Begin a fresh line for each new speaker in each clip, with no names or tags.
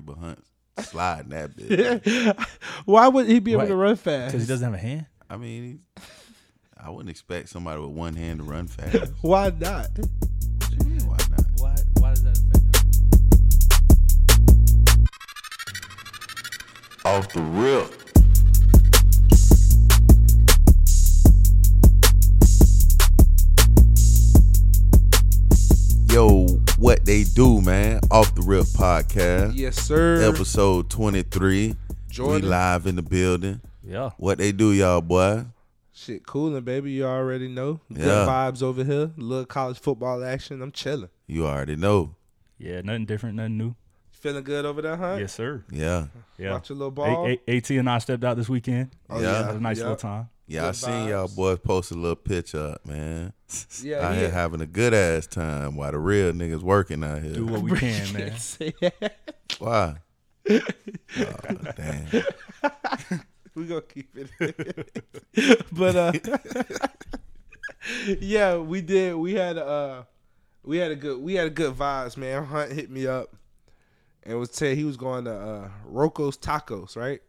40, but Hunt sliding that bit.
Why would he be able
Why?
to run fast?
Because he doesn't have a hand.
I mean, I wouldn't expect somebody with one hand to run fast.
Why not?
What you mean, Why not?
Why? Why does that affect him?
Off the rip. What they do, man? Off the rip podcast,
Yes, sir.
episode 23.
Jordan.
We live in the building.
Yeah.
What they do, y'all, boy?
Shit, cooling, baby. You already know. Good
Yeah.
vibes over here. Little college football action. I'm chilling.
You already know.
Yeah. Nothing different. Nothing new.
Feeling good over there, huh?
Yes, sir.
Yeah.
Yeah.
Watch a little
A-
ball.
A- At and I stepped out this weekend.
Oh,
Yeah.
Had a nice
yeah.
little time.
Yeah, I
Good
seen y'all
vibes.
boys post a little picture up, man.
Yeah,
out here
yeah.
having a good ass time while the real niggas working out here.
Do what we can, man.
Why? oh, damn.
we gonna keep it. but uh yeah, we did. We had uh we had a good we had a good vibes, man. Hunt hit me up and was say he was going to uh Rocco's Tacos, right?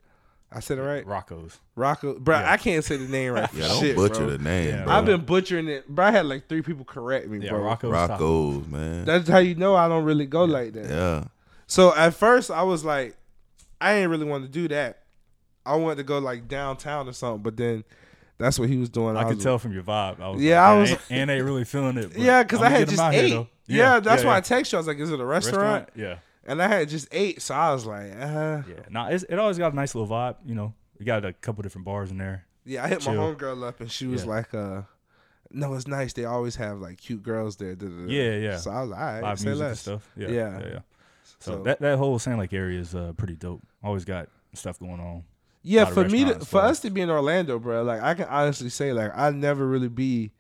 I said it right.
Rocco's.
Rocco, bro.
Yeah.
I can't say the name right. For
Yeah, don't
shit,
butcher
bro.
the name,
Yeah,
bro.
I've been butchering it, bro. I had like three people correct me,
Yeah,
bro.
Rocco's.
Rocco's, man.
That's how you know I don't really go like that.
yeah.
So at first I was like, I ain't really want to do that. I wanted to go like downtown or something, but then that's what he was doing.
I, could
was
tell from your vibe. I was
Yeah,
like,
I
"Man,
was-
ain't, and they really feeling it.
Yeah, because I
I'ma
had just
out here,
ate.
though.
yeah, that's why I
yeah.
texted you. I was like, "Is it a restaurant?"
Yeah,
And I had just ate, so I was like, uh,
yeah. Nah, it always got a nice little vibe. You know, we got a couple different bars in there.
yeah. I hit my homegirl up, and she was
Yeah.
like, uh, "No, it's nice. They always have like cute girls there." da, da, da."
Yeah, yeah.
So I was like, "All right,
Live
say less."
stuff. Yeah,
Yeah.
yeah, yeah. So,
So-
that that whole Sand Lake area is uh, pretty dope. Always got stuff going on.
Yeah, for me, to, for us to be in Orlando, bro, like I can honestly say, like I never really be.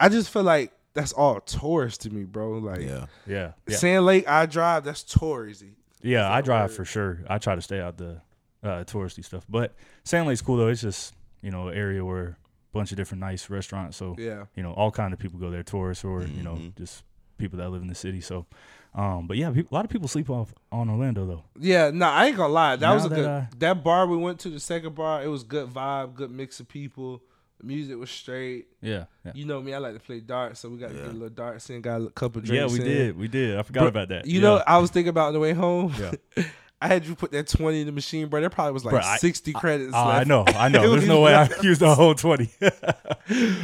I just feel like that's all tourist to me, bro. Like
Yeah.
Yeah, yeah,
Sand Lake, I drive. That's touristy.
yeah. I drive
word?
for sure. I try to stay out the uh, touristy stuff, but Sand Lake's cool though. It's just you know an area where a bunch of different nice restaurants. So
Yeah.
you know all kind of people go there, tourists or you know
Mhm.
just people that live in the city. So, um, but yeah, peop a lot of people sleep off on Orlando though.
Yeah, no, I ain't gonna lie. That
Now
was a
that
good.
I-
that bar we went to, the second bar, it was good vibe, good mix of people. The music was straight.
Yeah, yeah.
You know me, I like to play darts, so we got to
Yeah.
get a little darts in, got a couple drinks.
Yeah, we
in.
did. We did. I forgot
Bro,
about that.
You
yeah.
know, I was thinking about on the way home.
Yeah.
I had you put that twenty in the machine, bro. There probably was like
Bro, I-
sixty credits
Oh,
left.
I know, I know. There's no way I
left.
used the whole twenty.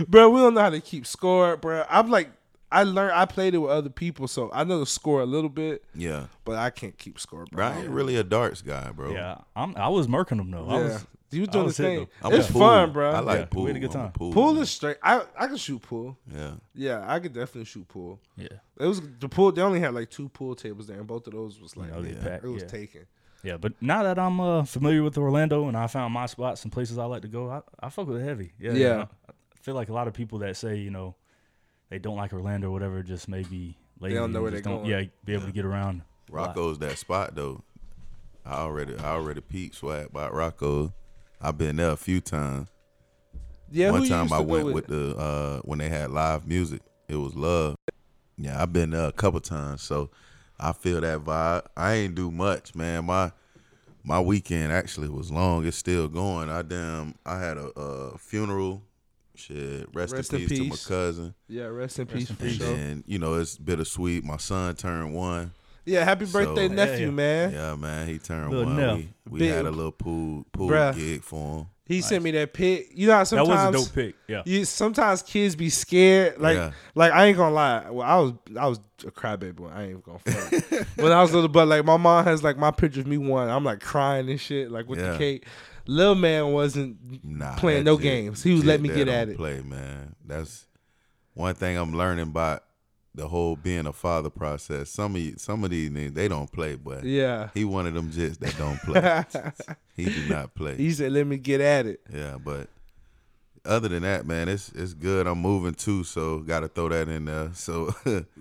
bro. We don't know how to keep score, bro. I'm like, I learned, I played it with other people, so I know the score a little bit,
Yeah.
but I can't keep score,
Bro,
bro.
I ain't really a darts guy, bro.
yeah, I'm. I was murking them though. I was.
You was doing
was
the
hitting
thing. It's
pool.
fun, bro.
I like
Yeah,
pool.
we had a good time.
Pool,
Pool is straight. I I can shoot pool.
Yeah.
Yeah, I could definitely shoot pool.
Yeah,
It was the pool. They only had like two pool tables there, and both of those was like
know, they
yeah.
packed,
it was
yeah.
taken.
yeah. But now that I'm uh, familiar with Orlando and I found my spots and places I like to go, I, I fuck with it heavy. Yeah,
Yeah.
I feel like a lot of people that say you know they don't like Orlando or whatever just maybe lazy.
They don't know where they're going.
Yeah, be able to get around.
Rocco's that spot though. I already I already peeped swag about Rocco. I've been there a few times.
Yeah,
One
who you
time
used
I
to go
went with the uh when they had live music. It was love. Yeah, I've been there a couple times, so I feel that vibe. I ain't do much, man. My my weekend actually was long. It's still going. I damn I had a, uh funeral. Shit, rest,
Rest
in
in
peace, to my cousin.
Yeah, rest in
Rest
peace
in
for sure.
And you know it's bittersweet. My son turned one.
Yeah, happy birthday,
Yeah,
nephew,
yeah.
man.
Yeah, man, he turned
Little
one.
Neff.
We, we had a little pool pool
Bruh.
gig for him.
He sent me that pic. You know how
That
sometimes
was a dope pick. Yeah.
You sometimes kids be scared. Like
Yeah.
like I ain't gonna lie. Well, I was I was a crybaby when I ain't gonna front. when I was little, but like my mom has like my picture of me one. I'm like crying and shit, like with
Yeah.
the cake. Lil man wasn't
Nah,
playing no
jit-
games. He was
jit
letting me get at it.
Play, man. That's one thing I'm learning about the whole being a father process. Some of you, some of these niggas, they don't play, but
Yeah.
he one of them jits that don't play. he do not play.
he said, "Let me get at it."
yeah, but other than that, man, it's it's good. I'm moving too, so got to throw that in there. So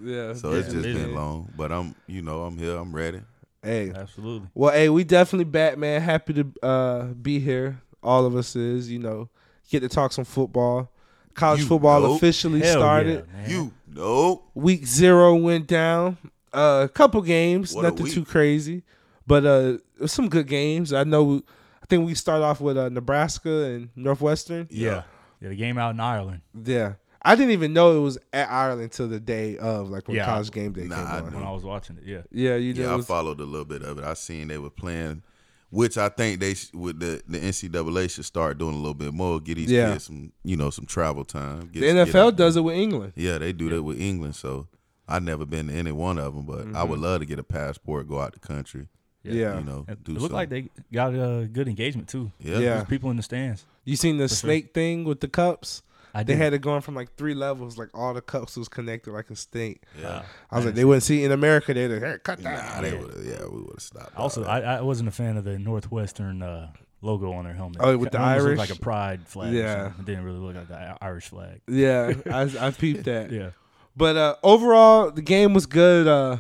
Yeah.
so it's just been long, but I'm you know I'm here. I'm ready.
Hey.
Absolutely.
Well, hey, we definitely back, man. Happy to uh, be here. All of us is, you know, get to talk some football. College
You
football
know.
officially
Hell
started.
yeah.
You know,
Week zero went down. A couple games,
What
nothing too crazy. But uh, some good games. I know. I think we start off with uh, Nebraska and Northwestern.
Yeah. yeah, the game out in Ireland
Yeah. I didn't even know it was at Ireland until the day of, like when
Yeah.
college game day
Nah,
came
I
on.
when I was watching it. Yeah,
Yeah, you know.
Yeah,
it
I
was-
followed a little bit of it. I seen they were playing, which I think they sh- with the the NCAA should start doing a little bit more. Get these
Yeah.
kids some, you know, some travel time. Get,
the NFL
out-
does it with England.
Yeah, they do that with England. So I've never been to any one of them, but I
Mm-hmm.
would love to get a passport, go out the country.
Yeah.
You know,
it,
do
it looked like they got a good engagement too.
Yeah.
Yeah.
People in the stands.
You seen the
sure.
snake thing with the cups?
I
They
did.
had it going from like three levels, like all the cups was connected like a snake.
Yeah.
I was like, they wouldn't see in America. They'd like, hey, cut
Nah,
that.
they. Yeah, we would have stopped.
Also. I, I wasn't a fan of the Northwestern uh, logo on their helmet.
Oh, with the
It almost
Irish?
like a pride flag.
Yeah.
Yeah, it didn't really look like the Irish flag.
Yeah, I, I peeped that.
Yeah,
But uh, overall, the game was good. Uh,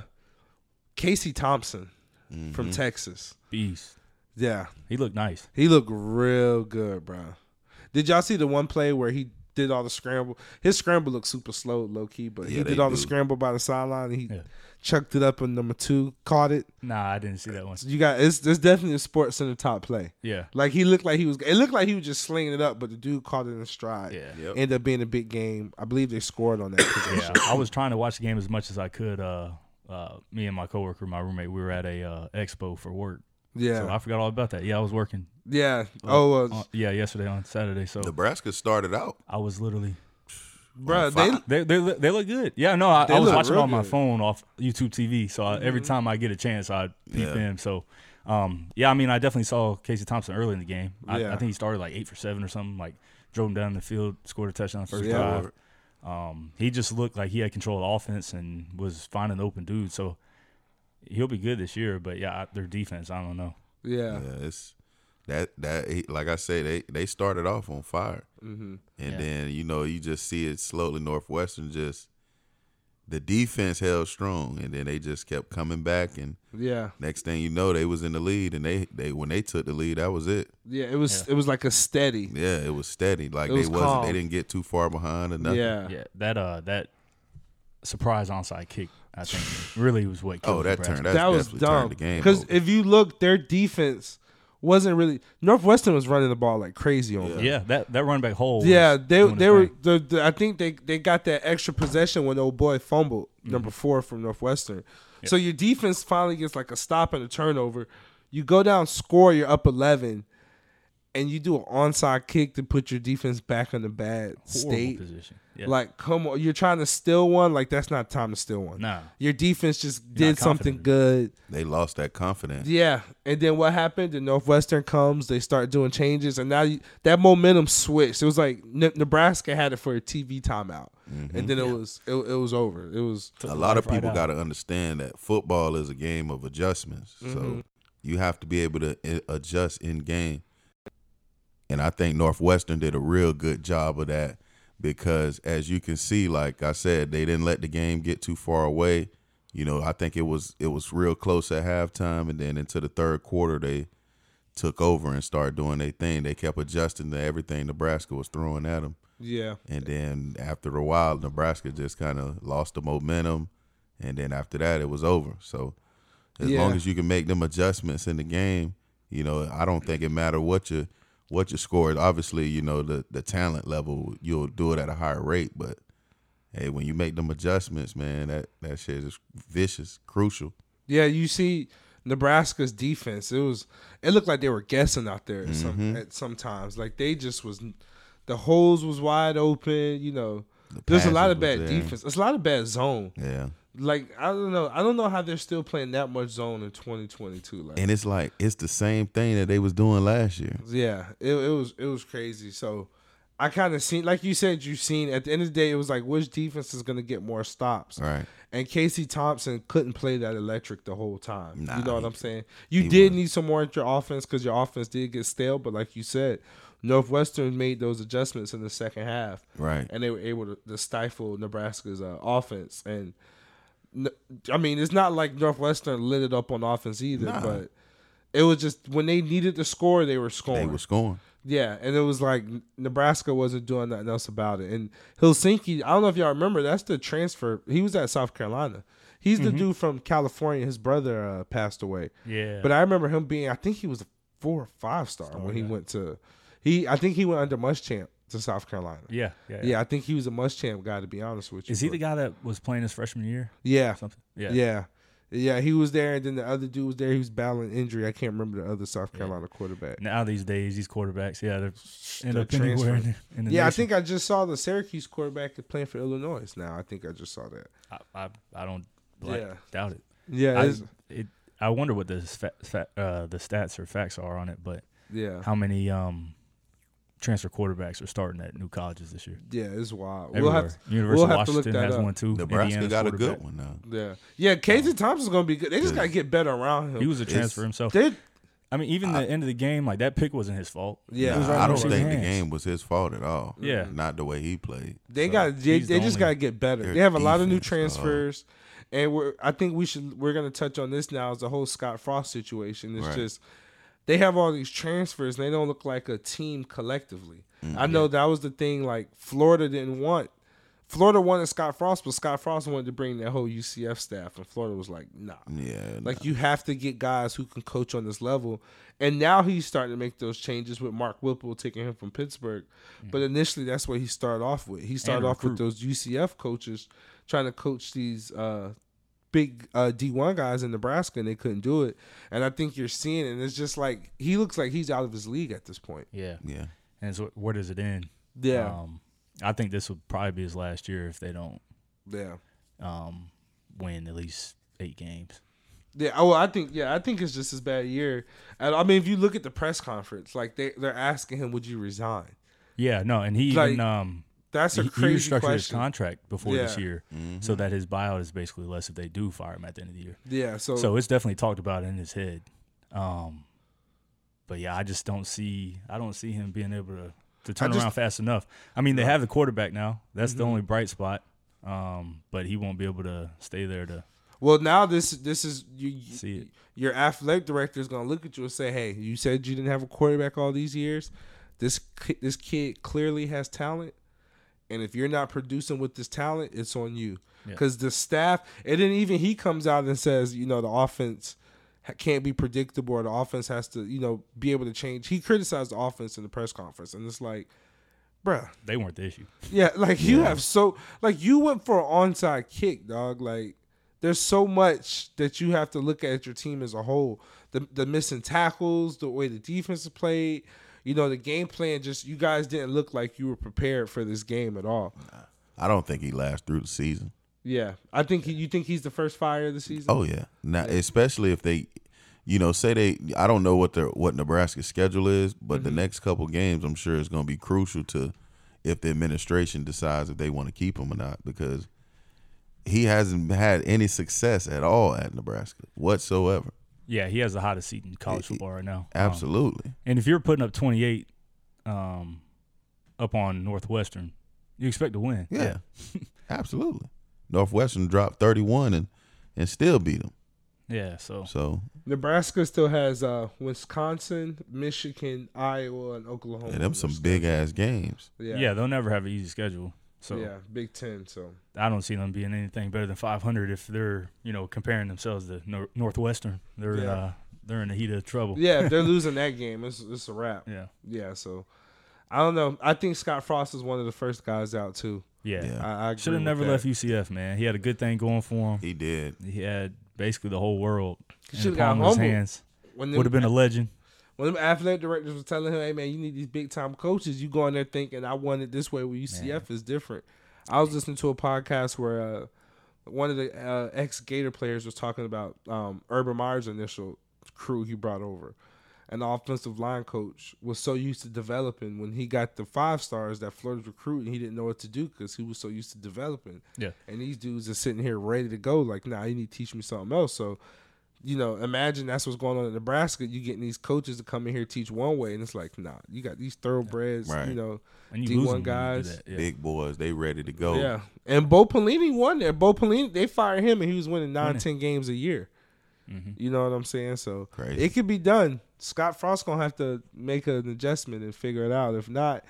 Casey Thompson
Mm-hmm.
from Texas.
beast.
Yeah,
He looked nice.
he looked real good, bro. Did y'all see the one play where he did all the scramble? His scramble looked super slow, low key, but he did
they
all the scramble by the sideline. He
Yeah.
chucked it up in number two, caught it.
Nah, I didn't see that one.
So you got it's, it's definitely a sports center top play.
Yeah,
Like he looked like he was. It looked like he was just slinging it up, but the dude caught it in stride.
yeah,
Yep.
Ended up being a big game. I believe they scored on that
yeah. I was trying to watch the game as much as I could. Uh, uh, me and my coworker, my roommate, we were at a uh, expo for work.
Yeah,
So I forgot all about that. Yeah, I was working.
yeah. Oh, uh,
on- yeah, yesterday on Saturday. So
Nebraska started out.
I was literally
bro, they.
They they look- they look good. Yeah, no, I,
They
I was watching on my
good. Mm-hmm.
phone off YouTube TV. So I, every time I get a chance, I peep
Yeah.
in. So, um, yeah, I mean, I definitely saw Casey Thompson early in the game. I,
Yeah.
I think he started like eight for seven or something. Like drove him down the field, scored a touchdown first
Yeah.
drive. Um, he just looked like he had control of the offense and was finding open dudes. So he'll be good this year. But yeah, I- their defense, I don't know.
yeah.
Yeah, it's that that like I said, they they started off on fire,
Mm-hmm.
and
Yeah.
then you know you just see it slowly. Northwestern just the defense held strong, and then they just kept coming back, and
Yeah,
next thing you know, they was in the lead, and they they when they took the lead, that was it.
yeah. It was it was like a steady.
Yeah, it was steady. Like
It
they
was
wasn't
calm.
they didn't get too far behind or nothing.
Yeah.
Yeah, that uh that surprise onside kick, I think, really was what. Killed
Oh, that
Nebraska.
turned that,
that was dumb.
the game.
Because if you look, their defense wasn't really. Northwestern was running the ball like crazy on them.
Yeah, that that running back hole. was
Yeah, they they were. The, the, I think they they got that extra possession when old boy fumbled
Mm-hmm.
number four from Northwestern. So your defense finally gets like a stop and a turnover. You go down, score, you're up eleven, and you do an onside kick to put your defense back in a bad
horrible
state.
position. Yeah.
Like, come on, you're trying to steal one. Like that's not time to steal one.
Nah.
Your defense just
You're
did something good.
they lost that confidence.
Yeah, and then what happened? The Northwestern comes, they start doing changes, and now you, that momentum switched. It was like Ne- Nebraska had it for a TV timeout, and then it was it, it was over. It was
a lot of
life right
people got to understand that football is a game of adjustments.
Mm-hmm.
So you have to be able to adjust in game. And I think Northwestern did a real good job of that because as you can see, like I said, they didn't let the game get too far away. You know, I think it was it was real close at halftime and then into the third quarter they took over and started doing their thing. They kept adjusting to everything Nebraska was throwing at them.
yeah,
And then after a while, Nebraska just kind of lost the momentum. And then after that, it was over. So as
Yeah.
long as you can make them adjustments in the game, you know, I don't think it matter what your what your score is. Obviously, you know the the talent level, you'll do it at a higher rate. But hey, when you make them adjustments, man, that that shit is vicious, crucial.
yeah. You see Nebraska's defense. It was it looked like they were guessing out there at some mm-hmm. at sometimes. Like they just was the holes was wide open. You know, there's a lot of bad
there.
defense. It's a lot of bad zone.
Yeah.
Like I don't know. I don't know how they're still playing that much zone in 2022. Like
And it's like it's the same thing that they was doing last year.
Yeah, it, it was it was crazy. So I kind of seen, like you said, you seen at the end of the day, it was like which defense is gonna get more stops.
Right.
And Casey Thompson couldn't play that electric the whole time.
Nah,
you know what I'm saying? You did need some more at your offense because your offense did get stale. But like you said, Northwestern made those adjustments in the second half,
Right.
and they were able to, to stifle Nebraska's uh, offense. And I mean, it's not like Northwestern lit it up on offense either,
Nah.
but it was just when they needed to score, they were scoring.
They were scoring.
Yeah, and it was like Nebraska wasn't doing nothing else about it. And Hilinski, I don't know if y'all remember, that's the transfer. He was at South Carolina. He's the
Mhm.
dude from California. His brother uh, passed away,
Yeah.
but I remember him being. I think he was a four or five star when he
yeah.
went to. He I think he went under Muschamp to South Carolina.
yeah, yeah,
Yeah, I think he was a Muschamp guy. To be honest with you,
Is he the guy that was playing his freshman year?
Yeah,
Something. Yeah.
yeah, yeah. He was there, and then the other dude was there. He was battling injury. I can't remember the other South Carolina quarterback.
Now these days, these quarterbacks, yeah, they're end
They're
up anywhere in the, in the
Yeah, I think I just saw the Syracuse quarterback playing for Illinois now. I think I just saw that.
I, I, I don't like,
Yeah.
doubt it.
Yeah,
I, it. I wonder what the fa- fa- uh, the stats or facts are on it, but
yeah,
how many um, transfer quarterbacks are starting at new colleges this year?
yeah. It's wild.
Everywhere.
We'll have to,
University
we'll
of
have to look
Washington
that
has
up.
one too.
Nebraska
Indiana's
got a good one now.
yeah, yeah. Casey um, Thompson's gonna be good. They just gotta get better around him.
He was a
It's-
transfer himself.
They,
I mean, even the end of the game, like that pick wasn't his fault.
Yeah.
It was
Nah,
right
I don't
Russell's
think the game was his fault at all.
Yeah.
not the way he played.
they
So,
got. They, they
the
just gotta get better. They have a lot of new
defense, dog.
transfers, and we're. I think we should. We're gonna touch on this now. Is the whole Scott Frost situation. It's
Right.
just they have all these transfers. and They don't look like a team collectively.
Mm,
I know that was the thing. Like Florida didn't want. Florida wanted Scott Frost, but Scott Frost wanted to bring that whole UCF staff, and Florida was like, "Nah."
Yeah,
Like you have to get guys who can coach on this level. And now he's starting to make those changes with Mark Whipple taking him from Pittsburgh. But initially that's what he started off with. He started off with those UCF coaches trying to coach these uh, big uh, D1 guys in Nebraska and they couldn't do it. And I think you're seeing it. And it's just like he looks like he's out of his league at this point.
Yeah.
yeah.
And so where does it end?
Yeah.
Um, I think this would probably be his last year if they don't
yeah.
um, win at least eight games.
Yeah, oh, I think yeah, I think it's just as bad year. And I mean, if you look at the press conference, like they they're asking him, "Would you resign?"
Yeah, no, and he
Like,
even um,
That's a
he, he
crazy
restructured his contract before this year,
Mm-hmm.
so that his buyout is basically less if they do fire him at the end of the year.
Yeah, so,
So it's definitely talked about in his head. Um, but yeah, I just don't see I don't see him being able to to turn
just-
around fast enough. I mean, they have the quarterback now. That's
Mm-hmm.
the only bright spot. Um, but he won't be able to stay there to
well now this this is you.
see it.
Your athletic director is gonna look at you and say, "Hey, you said you didn't have a quarterback all these years. This this kid clearly has talent, and if you're not producing with this talent, it's on you."
Yeah.
Because the staff, and then even he comes out and says, you know, the offense can't be predictable, or the offense has to, you know, be able to change. He criticized the offense in the press conference, and it's like, bruh,
They weren't the issue.
yeah, like you have so like you went for an onside kick, dog. Like there's so much that you have to look at your team as a whole. The the missing tackles, the way the defense is played, you know, the game plan. Just you guys didn't look like you were prepared for this game at all.
I don't think he lasts through the season.
Yeah, I think he, you think he's the first fire of the season.
Oh yeah, now especially if they, you know, say they. I don't know what their what Nebraska's schedule is, but the mm-hmm. next couple games, I'm sure is going to be crucial to if the administration decides if they want to keep him or not because he hasn't had any success at all at Nebraska whatsoever.
Yeah, he has the hottest seat in college
He-
football right now. Um,
Absolutely.
and if you're putting up 28 um, up on Northwestern, you expect to win.
Yeah, absolutely. Northwestern dropped 31 and and still beat them.
Yeah, so
So
Nebraska still has uh, Wisconsin, Michigan, Iowa, and Oklahoma.
and them some big ass games.
yeah.
Yeah,
they'll never have an easy schedule. So
yeah, Big Ten. So
I don't see them being anything better than 500 if they're, you know, comparing themselves to Nor- Northwestern. They're
Yeah.
uh, they're in the heat of trouble.
yeah, if they're losing that game, it's it's a wrap.
Yeah.
Yeah, so I don't know. I think Scott Frost is one of the first guys out too.
Yeah.
Yeah.
I, I
Should have never left UCF, man. He had a good thing going for him.
He did.
He had basically the whole world in the palm of his hands. Would have been a legend.
When them athletic directors were telling him, "Hey man, you need these big time coaches." You go in there thinking, "I want it this way." Where UCF is different. I was listening to a podcast where uh, one of the uh, ex Gator players was talking about um, Urban Meyer's initial crew he brought over. And the offensive line coach was so used to developing when he got the five stars that Florida's recruiting, he didn't know what to do because he was so used to developing.
Yeah.
And these dudes are sitting here ready to go. Like, nah, you need to teach me something else. So, you know, imagine that's what's going on in Nebraska. You getting these coaches to come in here teach one way, and it's like, nah, you got these thoroughbreds,
Right.
you know. D1
lose them when you do
guys.
Yeah.
Big boys, they ready to go.
Yeah. And Bo Pelini won there. Bo Pelini, they fired him, and he was winning nine,
Winning.
ten games a year.
Mhm.
You know what I'm saying? So
Crazy.
it could be done. Scott Frost gonna have to make an adjustment and figure it out. If not,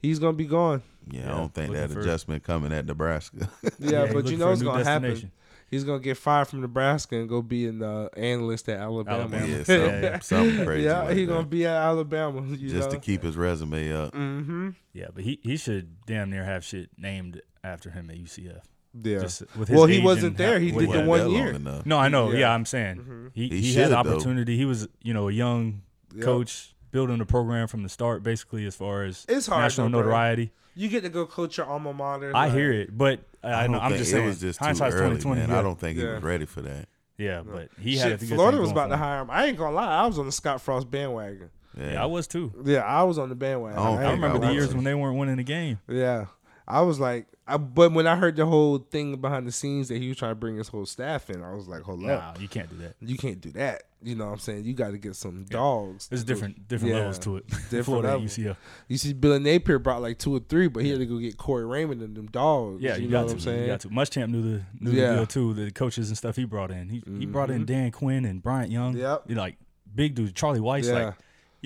he's gonna be gone.
Yeah,
Yeah,
I don't think that adjustment coming at Nebraska.
Yeah,
he
but you know
a
it's gonna happen.
Destination.
He's gonna get fired from Nebraska and go be an uh, analyst at Alabama.
Alabama.
Yeah, something,
Yeah, yeah.
something crazy.
yeah,
like
he
that.
gonna be at Alabama. You
just
know?
to keep his resume up.
Mm-hmm.
Yeah, but he, he should damn near have shit named after him at UCF.
Yeah.
Just with his
well, he wasn't there. He did the one year.
No, I know.
Yeah.
Yeah, I'm saying
Mhm.
he,
He
he, had the
though.
opportunity. He was, you know, a young
Yep.
coach building the program from the start, basically as far as
It's hard,
national
though, bro.
notoriety.
You get to go coach your alma mater.
I
like-
hear it, but I,
I
know
don't
I'm
think
just
it
saying
was just too
hindsight's
early,
2020.
man.
yeah.
I don't think he
Yeah.
was ready for that.
Yeah, but he
Shit,
had a
Florida was about to hire him. I ain't gonna lie. I was on the Scott Frost bandwagon.
Yeah,
Yeah, I was too.
Yeah, I was on the bandwagon.
I
I remember
gonna
the years
to
when they weren't winning the game.
Yeah, I was like, I, but when I heard the whole thing behind the scenes that he was trying to bring his whole staff in, I was like, hold up,
Nah, you can't do that.
you can't do that. You know what I'm saying? You got to get some dogs.
There's different different
Yeah,
levels to it.
different
Florida
levels.
UCF.
You see, Billy Napier brought like two or three, but he had to go get Corey Raymond and them dogs.
Yeah,
you,
you,
know
got
what
to.
I'm saying?
You got to. Muschamp knew the knew
Yeah.
the deal too. The coaches and stuff he brought in. He he brought in mm-hmm. Dan Quinn and Bryant Young.
Yep.
You like big dudes. Charlie Weis.
Yeah.
Like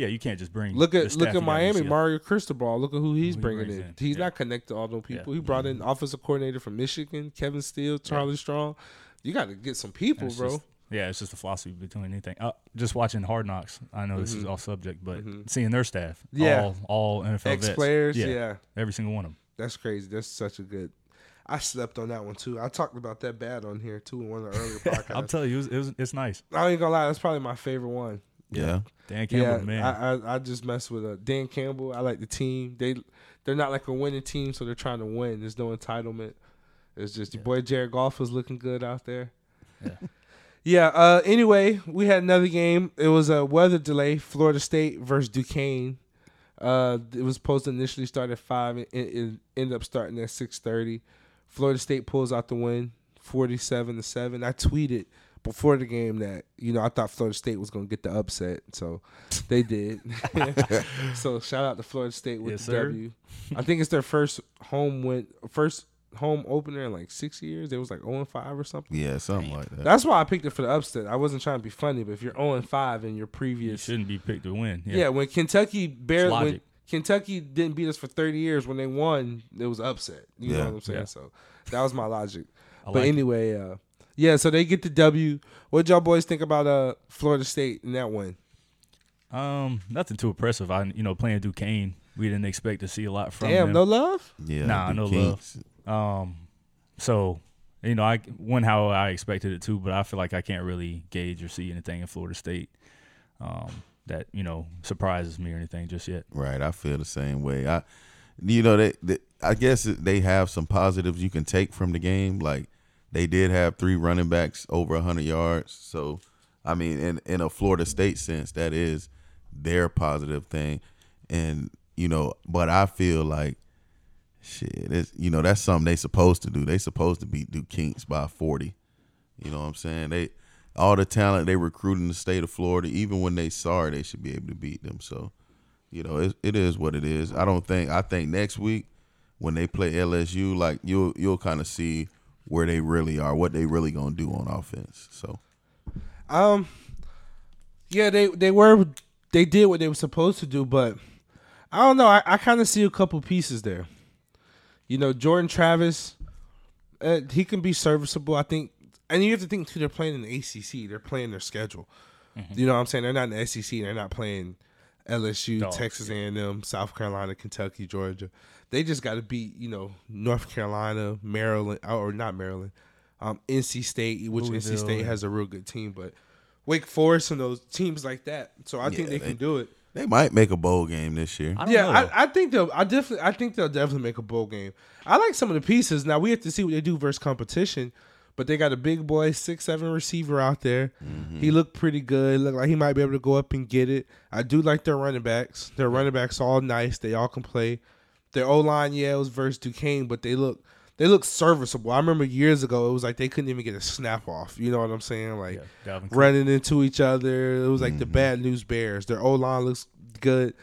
yeah, you can't just bring.
Look at look at Miami, Mario Cristobal. Look at who he's
Who
bringing
brings
in.
in.
He's
Yeah.
not connected to all those people. He brought in offensive coordinator from Michigan, Kevin Steele, Charlie Strong. You got to get some people, bro.
just- yeah, it's just the philosophy between anything. Uh, just watching Hard Knocks. I know this is off subject, but seeing their staff,
Mm-hmm. Yeah.
all all NFL
Ex
vets.
players,
yeah,
yeah.
every single one of them.
That's crazy. That's such a good. I slept on that one too. I talked about that bad on here too in one of the earlier podcasts.
I'm telling you, it was, it was it's nice.
I ain't gonna lie, that's probably my favorite one.
Yeah.
Dan Campbell,
yeah,
man.
I, I I just mess with uh, Dan Campbell. I like the team. They they're not like a winning team, so they're trying to win. There's no entitlement. It's just your boy Jared Goff was looking good out there.
Yeah.
Yeah. Uh. Anyway, we had another game. It was a weather delay. Florida State versus Duquesne. Uh, it was supposed to initially start at five. It, it ended up starting at six thirty. Florida State pulls out the win, forty-seven to seven. I tweeted before the game that you know I thought Florida State was gonna get the upset, so they did. so shout out to Florida State with
Yes,
the
sir.
W. I think it's their first home win, first home opener in like six years. It was like zero and five or something.
Yeah, something like that.
That's why I picked it for the upset. I wasn't trying to be funny, but if you're 0 and 5 in your previous,
you
previous
shouldn't be picked to win.
yeah.
Yeah,
when Kentucky barely when. Kentucky didn't beat us for 30 years when they won, it was upset. You know
Yeah.
what I'm saying?
Yeah.
So that was my logic.
I
but
like
anyway, uh yeah, so they get the W. What y'all boys think about uh Florida State in that one?
Um, nothing too impressive. I you know playing Duquesne, we didn't expect to see a lot from
Damn,
them.
no love?
Yeah.
Nah,
the
no
love.
Um, so you know, I went how I expected it to, but I feel like I can't really gauge or see anything in Florida State um, that you know surprises me or anything just yet.
Right, I feel the same way. I, you know, they, they I guess they have some positives you can take from the game. Like they did have three running backs over hundred yards. So, I mean, in in a Florida State sense, that is their positive thing. And you know, but I feel like shit. It's you know that's something they supposed to do. They supposed to beat Duke's by forty. You know what I'm saying? They all the talent they recruit in the state of Florida, even when they sorry, they should be able to beat them. So, you know, it, it is what it is. I don't think I think next week when they play LSU, like you'll you'll kind of see where they really are, what they really gonna do on offense. So
Um Yeah, they they were they did what they were supposed to do, but I don't know. I, I kind of see a couple pieces there. You know, Jordan Travis, uh, he can be serviceable. I think, and you have to think too. They're playing in the ACC. They're playing their schedule. You know what I'm saying? They're not in the SEC. They're not playing LSU,
Dogs.
Texas A&M, South Carolina, Kentucky, Georgia. They just got to beat you know North Carolina, Maryland, or not Maryland, um, NC State, which NC State has a real good team, but Wake Forest and those teams like that. So I think they,
they-
can do it.
they might make a bowl game this year.
I don't
Yeah,
know.
I, I think they'll. I definitely. I think they'll definitely make a bowl game. I like some of the pieces. Now we have to see what they do versus competition. But they got a big boy, six seven receiver out there. He looked pretty good. Looked like he might be able to go up and get it. I do like their running backs. Their running backs all nice. They all can play. Their O line, yeah, it was versus Duquesne, but they look they look serviceable. I remember years ago it was like they couldn't even get a snap off. You know what I'm saying? Like
yeah,
running into each other. It was like the mm-hmm. bad news bears. Their O line looks good.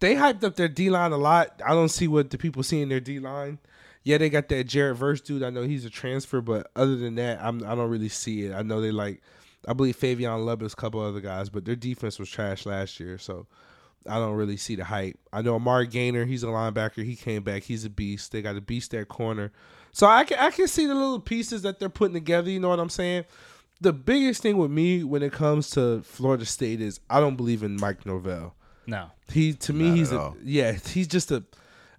They hyped up their D line a lot. I don't see what the people see in their D line. Yeah, they got that Jared Verse dude. I know he's a transfer, but other than that, I'm I don't really see it. I know they like I believe Fabien Lovett is a couple other guys, but their defense was trash last year. So I don't really see the hype. I know Amari Gainer, he's a linebacker. He came back. He's a beast. They got a beast at corner. So I can I can see the little pieces that they're putting together. You know what I'm saying? The biggest thing with me when it comes to Florida State is I don't believe in Mike Norvell.
No.
He to me
Not
he's a
all.
yeah he's just a.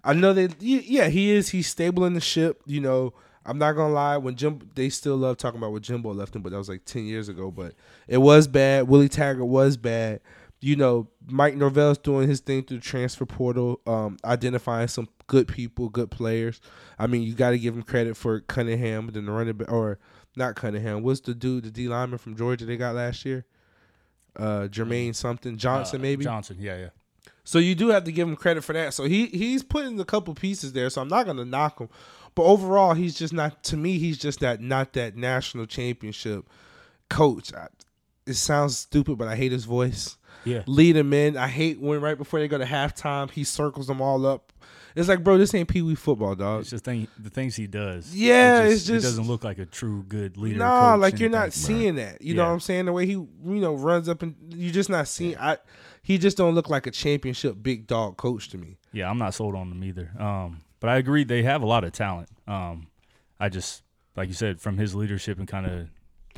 I know that yeah he is he's stable in the ship. You know I'm not gonna lie when Jim they still love talking about what Jimbo left him, but that was like ten years ago. But it was bad. Willie Taggart was bad. You know Mike Norvell's doing his thing through the transfer portal, um, identifying some good people, good players. I mean you got to give him credit for Cunningham, then the running back or not Cunningham. What's the dude the D lineman from Georgia they got last year? Uh, Jermaine something Johnson
Uh,
maybe.
Johnson, yeah, yeah.
So you do have to give him credit for that. So he he's putting a couple pieces there. So I'm not gonna knock him, but overall he's just not. To me, he's just that not that national championship coach. I, it sounds stupid, but I hate his voice.
Yeah.
Lead them in. I hate when right before they go to halftime, he circles them all up. It's like, bro, this ain't pee wee football, dog.
It's just thing, the things he does.
Yeah,
it
it's just-
it doesn't look like a true good leader.
Nah, like you're not seeing that. You know what I'm saying? The way he, you know, runs up and you're just not seeing. I, he just don't look like a championship big dog coach to me.
Yeah, I'm not sold on them either. Um, but I agree they have a lot of talent. Um, I just like you said, from his leadership and kind of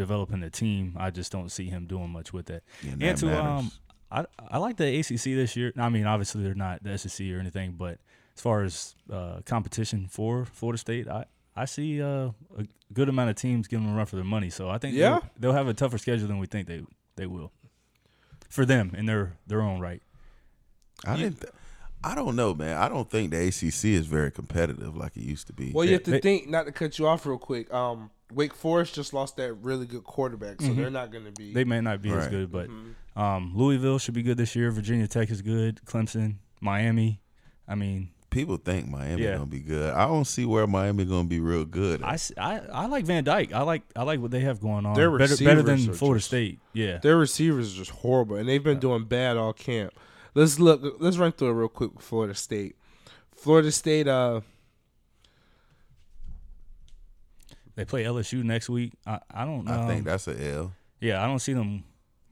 developing the team, I just don't see him doing much with that.
Yeah, and
and
that
to
matters.
um, I I like the ACC this year. I mean, obviously they're not the SEC or anything, but as far as uh, competition for Florida State, I I see uh, a good amount of teams giving them a run for their money. So I think
Yeah.
they'll, they'll have a tougher schedule than we think they they will. For them in their their own right.
I didn't. Th- I don't know, man. I don't think the ACC is very competitive like it used to be.
Well, you have to
they-
think, not to cut you off real quick. Um, Wake Forest just lost that really good quarterback, so they're not going to be.
Mm-hmm. They may not be as good, but
Mm-hmm.
um, Louisville should be good this year. Virginia Tech is good. Clemson, Miami. I mean,
People think Miami
Yeah.
gonna be good. I don't see where Miami gonna be real good.
I, I, I like Van Dyke. I like I like what they have going on.
Their
better better than Florida
just-
State. Yeah.
Their receivers are just horrible, and they've been doing bad all camp. Let's look. Let's run through it real quick. Florida State. Florida State. Uh,
They play LSU next week. I, I don't know.
I think that's a L.
yeah, I don't see them.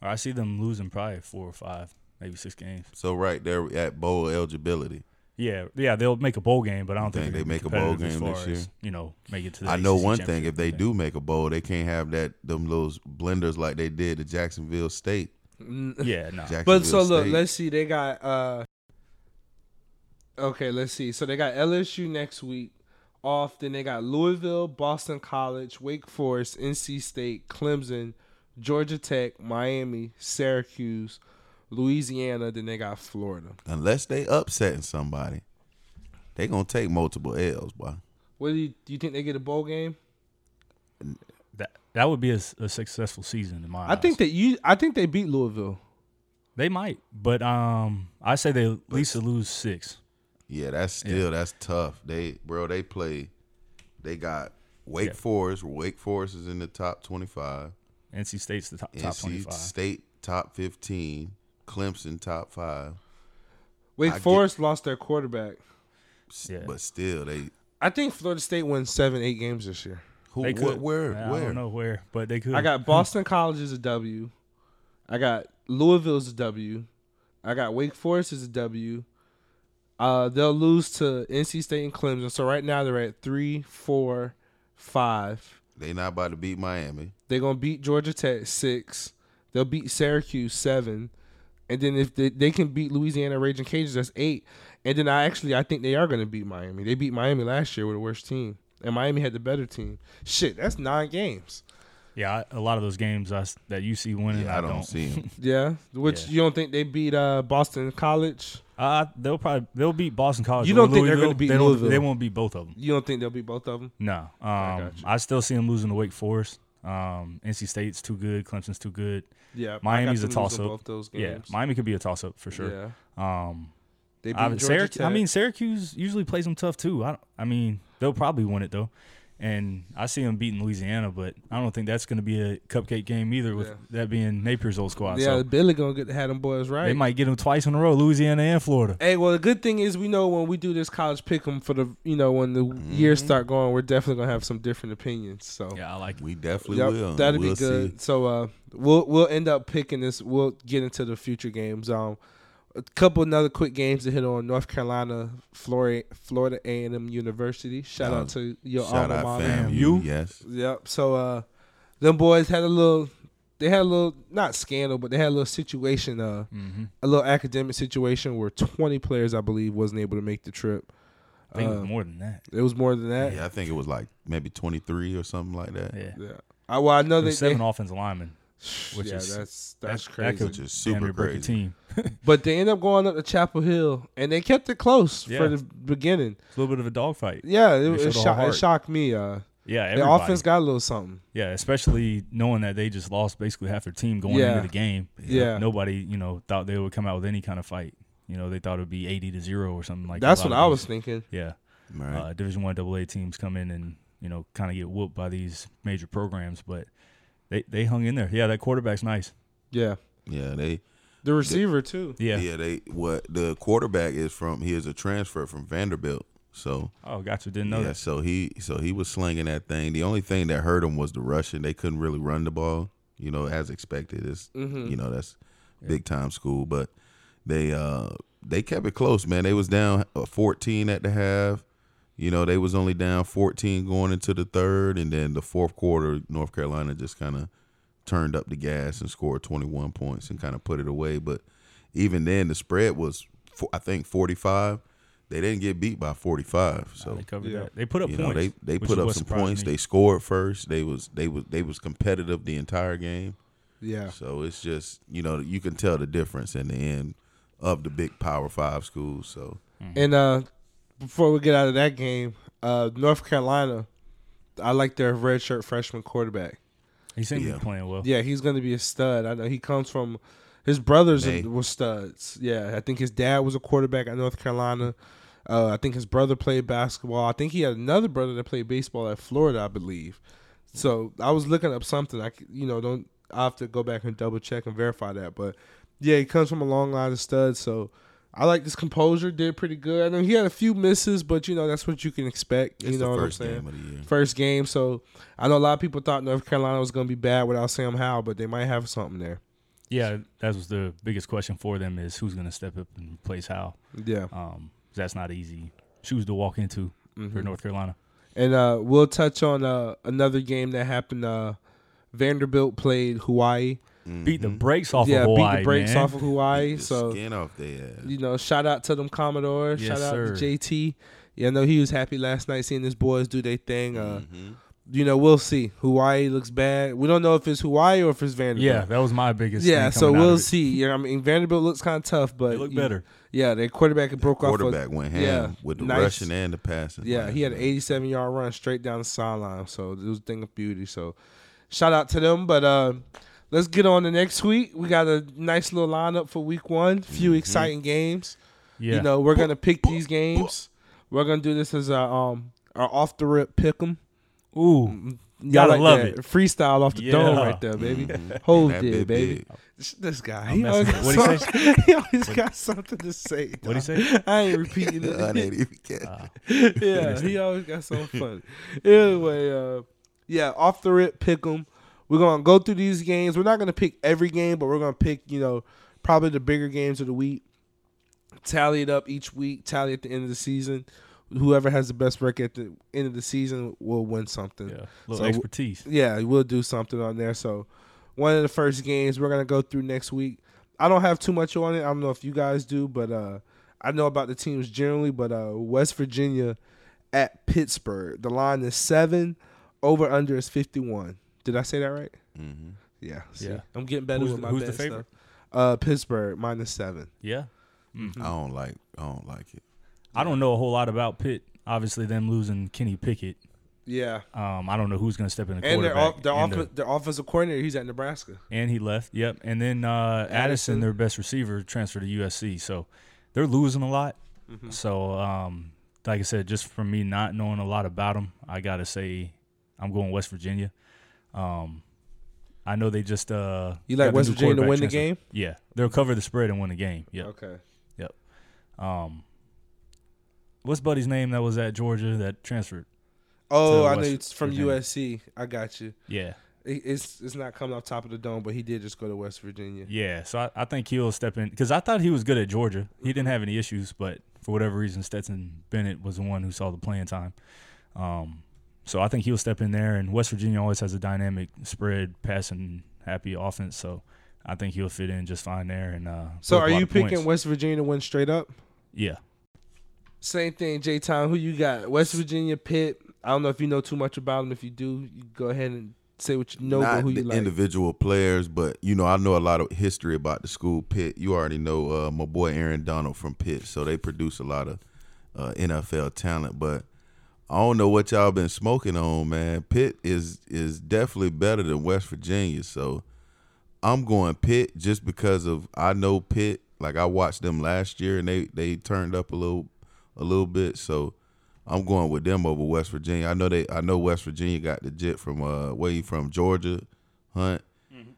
Or I see them losing probably four or five, maybe six games.
So right there at bowl eligibility.
Yeah, yeah, they'll make a bowl game, but I don't think,
Think
they're
they
gonna be
make a bowl game
as far
this
as,
year?
You know, make it to. The
I know
ACC
one thing: if they
game.
do make a bowl, they can't have that them those blenders like they did to Jacksonville State.
yeah, no.
Jacksonville
but so look, let's see. They got. uh Okay, let's see. So they got LSU next week off. Then they got Louisville, Boston College, Wake Forest, NC State, Clemson, Georgia Tech, Miami, Syracuse, Louisiana. Then they got Florida.
unless they upsetting somebody, they gonna take multiple L's, boy.
What do you do? You think they get a bowl game?
that that would be a successful season in my
I
eyes.
think that you. I think they beat Louisville.
They might, but um, I say they at least lose six.
Yeah, that's still that's tough. They bro, they play. They got Wake
Yeah.
Forest. Wake Forest is in the top twenty-five.
NC State's the top, top twenty-five.
State top fifteen. Clemson top five.
Wake
I get-
Forest lost their quarterback.
Yeah.
But still, they
I think Florida State wins seven, eight games this year.
who
They
wh-
could.
where
I
where
don't know where, but they could.
I got Boston College as a W. I got Louisville as a W. I got Wake Forest as a W. Uh, they'll lose to NC State and Clemson. So right now they're at three, four, five.
They not about to beat Miami.
They're gonna beat Georgia Tech six. They'll beat Syracuse seven, and then if they, they can beat Louisiana Ragin' Cajuns, that's eight. And then I actually I think they are gonna beat Miami. They beat Miami last year with the worst team, and Miami had the better team. Shit, that's nine games.
yeah, I, a lot of those games I s that you see winning,
Yeah,
I,
I don't see him.
Yeah, which
Yeah.
you don't think they beat uh, Boston College?
Uh, they'll probably they'll beat Boston College.
You don't think they're gonna beat
they
Louisville?
They won't beat both of them.
You don't think they'll beat both of them?
No, um,
got
I, still see them losing to Wake Forest. Um, NC State's too good. Clemson's too good.
Yeah, I
Miami's a
them
toss-up. Yeah. Miami could be a toss up for sure.
Yeah,
Um,
they beat
I, I mean, Syracuse usually plays them tough too. I, I mean, they'll probably win it though, and I see them beating Louisiana, but I don't think that's going to be a cupcake game either. With
Yeah.
that being Napier's old squad,
yeah,
so
Billy gonna get had them boys right.
they might get them twice in a row, Louisiana and Florida.
Hey, well, the good thing is we know when we do this college pick 'em for the you know when the years start going, we're definitely gonna have some different opinions. So
Yeah, I like. It.
We definitely
Yep,
will.
that'd
we'll
be good.
See.
So uh, we'll we'll end up picking this. We'll get into the future games. Um, a couple another quick games to hit on North Carolina, Florida, Florida A and M University. Shout
Oh,
out to your
Shout
alma mater.
You?
You yes.
Yep. So uh, them boys had a little. They had a little not scandal, but they had a little situation. Uh,
Mm-hmm.
a little academic situation where 20 players, I believe, wasn't able to make the trip.
I think it
Uh,
was more than that.
It was more than that.
Yeah, I think it was like maybe twenty three or something like that.
Yeah.
Yeah. I, well, I know
There
they,
seven
they
offensive linemen. Which
yeah,
is-
that's that's
That-
crazy.
That could
Which super
near
crazy.
team.
but they ended up going up to Chapel Hill, and they kept it close
Yeah.
for the beginning.
It's a little bit of a dogfight.
Yeah, it, it,
showed all
shock, it shocked me. Uh,
Yeah,
the offense got a little something.
yeah, especially knowing that they just lost basically half their team going
Yeah.
into the game.
Yeah.
Nobody, you know, thought they would come out with any kind of fight. You know, they thought it would be eighty to zero or something like. That. That's
what I was thinking.
Yeah,
Right.
uh, Division One AA teams come in and you know kind of get whooped by these major programs, but they they hung in there. Yeah, that quarterback's nice.
Yeah,
yeah, they
the receiver too.
Yeah.
yeah. they what the quarterback is from he is a transfer from Vanderbilt. So
Oh, gotcha. Didn't know
yeah,
that.
so he so he was slinging that thing. The only thing that hurt him was the rushing. They couldn't really run the ball, you know, as expected. It's
Mhm.
you know that's big time school, but they uh they kept it close, man. They was down uh, 14 at the half. You know, they was only down 14 going into the third, and then the fourth quarter, North Carolina just kind of turned up the gas and scored 21 points and kind of put it away. But even then, the spread was, I think, 45. They didn't get beat by 45. So
they covered
Yeah.
that. They put up
you
points.
know, they they put up some points.
me.
They scored first. They was they was they was competitive the entire game.
Yeah,
So it's just you know you can tell the difference in the end of the big Power Five schools. So
and uh, before we get out of that game, uh, North Carolina, I like their redshirt freshman quarterback.
he seemed to be playing well.
Yeah, he's going to be a stud. I know he comes from his brothers
Maye.
were studs. Yeah, I think his dad was a quarterback at North Carolina. Uh, I think his brother played basketball. I think he had another brother that played baseball at Florida, I believe. So I was looking up something. I you know don't I have to go back and double check and verify that. But yeah, he comes from a long line of studs. So I like this composure. Did pretty good. I know he had a few misses, but you know that's what you can expect.
it's
you know
the
what I'm saying?
game of the year.
first game. So I know a lot of people thought North Carolina was going to be bad without Sam Howell, but they might have something there.
Yeah, that was the biggest question for them is who's going to step up and replace Howell.
Yeah.
Um, that's not easy shoes to walk into for
Mhm.
North Carolina.
And uh, we'll touch on uh, another game that happened. Uh, Vanderbilt played Hawaii.
Beat the brakes off
yeah,
of Hawaii,
beat the brakes
man.
off of Hawaii.
Beat the
So
skin off their ass.
you know, shout out to them Commodores.
Yes,
shout out
sir.
to JT. Yeah, I know he was happy last night seeing his boys do their thing. Uh,
Mhm.
You know, we'll see. Hawaii looks bad. We don't know if it's Hawaii or if it's Vanderbilt.
Yeah, that was my biggest.
Yeah,
thing
so we'll
of it.
see. Yeah, I mean Vanderbilt looks kind of tough, but
They look
you-
better.
Yeah, their quarterback had broke off.
Quarterback went ham
yeah,
with the
nice.
rushing and the passing.
Yeah,
last
he had an 87 yard run straight down the sideline. So it was a thing of beauty. So shout out to them. But uh, let's get on to next week. We got a nice little lineup for week one. Few exciting games.
Yeah,
You know, we're gonna pick these games. We're gonna do this as our um our off the rip pick pick 'em.
ooh,
Y'all
Gotta
like
love
that.
it.
Freestyle off the dome right there, baby. Hold it,
bit
baby. This- This guy, he always, got
what'd he
some- he always got something to say.
What'd he say?
I ain't repeating
I
it.
didn't even catch
Uh,
yeah, he always got something funny. Anyway, uh, yeah, off the rip, pick pick 'em. We're gonna go through these games. We're not gonna pick every game, but we're gonna pick, you know, probably the bigger games of the week. Tally it up each week. Tally at the end of the season. Whoever has the best record at the end of the season will win something.
yeah, little
So-
expertise.
Yeah, we'll do something on there. So one of the first games we're gonna go through next week. I don't have too much on it. I don't know if you guys do, but uh, I know about the teams generally. But uh, West Virginia at Pittsburgh. The line is seven. Over under is fifty one. Did I say that right?
Mhm.
Yeah. see?
Yeah.
I'm getting better
Who's
with
the-
my
who's the favorite?
stuff. Uh, Pittsburgh minus seven.
Yeah,
Mm-hmm.
I don't like. I don't like it.
I don't know a whole lot about Pitt. Obviously, them losing Kenny Pickett.
Yeah.
Um, I don't know who's going to step in the
And their
quarterback.
off, their,
and,
off, their offensive coordinator, he's at Nebraska.
and he left. Yep. And then uh, Addison,
Addison.
their best receiver, transferred to USC. So they're losing a lot.
Mm-hmm.
So, um, like I said, just from me not knowing a lot about them, I gotta say I'm going West Virginia. Um, I know they just uh,
You like West Virginia to win the game?
Yeah, they'll cover the spread and win the game. Yeah.
Okay. Yep.
Um, what's Buddy's name that was at Georgia that transferred?
Oh, I know it's from
Virginia.
USC. I got you.
Yeah,
it- it's it's not coming off top of the dome, but he did just go to West Virginia.
Yeah, so I, I think he'll step in because I thought he was good at Georgia. He didn't have any issues, but for whatever reason, Stetson Bennett was the one who saw the playing time. Um, so I think he'll step in there. And West Virginia always has a dynamic spread, passing happy offense. So I think he'll fit in just fine there. And uh,
So are you picking
points.
West Virginia to win straight up?
Yeah,
Same thing, J Town. Who you got? West Virginia, Pitt. I don't know if you know too much about them. If you do, you go ahead and say what you know, but
Not
who
the
you like.
individual players, but you know, I know a lot of history about the school Pitt. You already know uh, my boy Aaron Donald from Pitt, so they produce a lot of uh, NFL talent. But I don't know what y'all been smoking on, man. Pitt is is definitely better than West Virginia, so I'm going Pitt just because of I know Pitt. Like I watched them last year, and they they turned up a little a little bit, so. I'm going with them over West Virginia. I know they. I know West Virginia got the jit from uh, where he from Georgia, Hunt.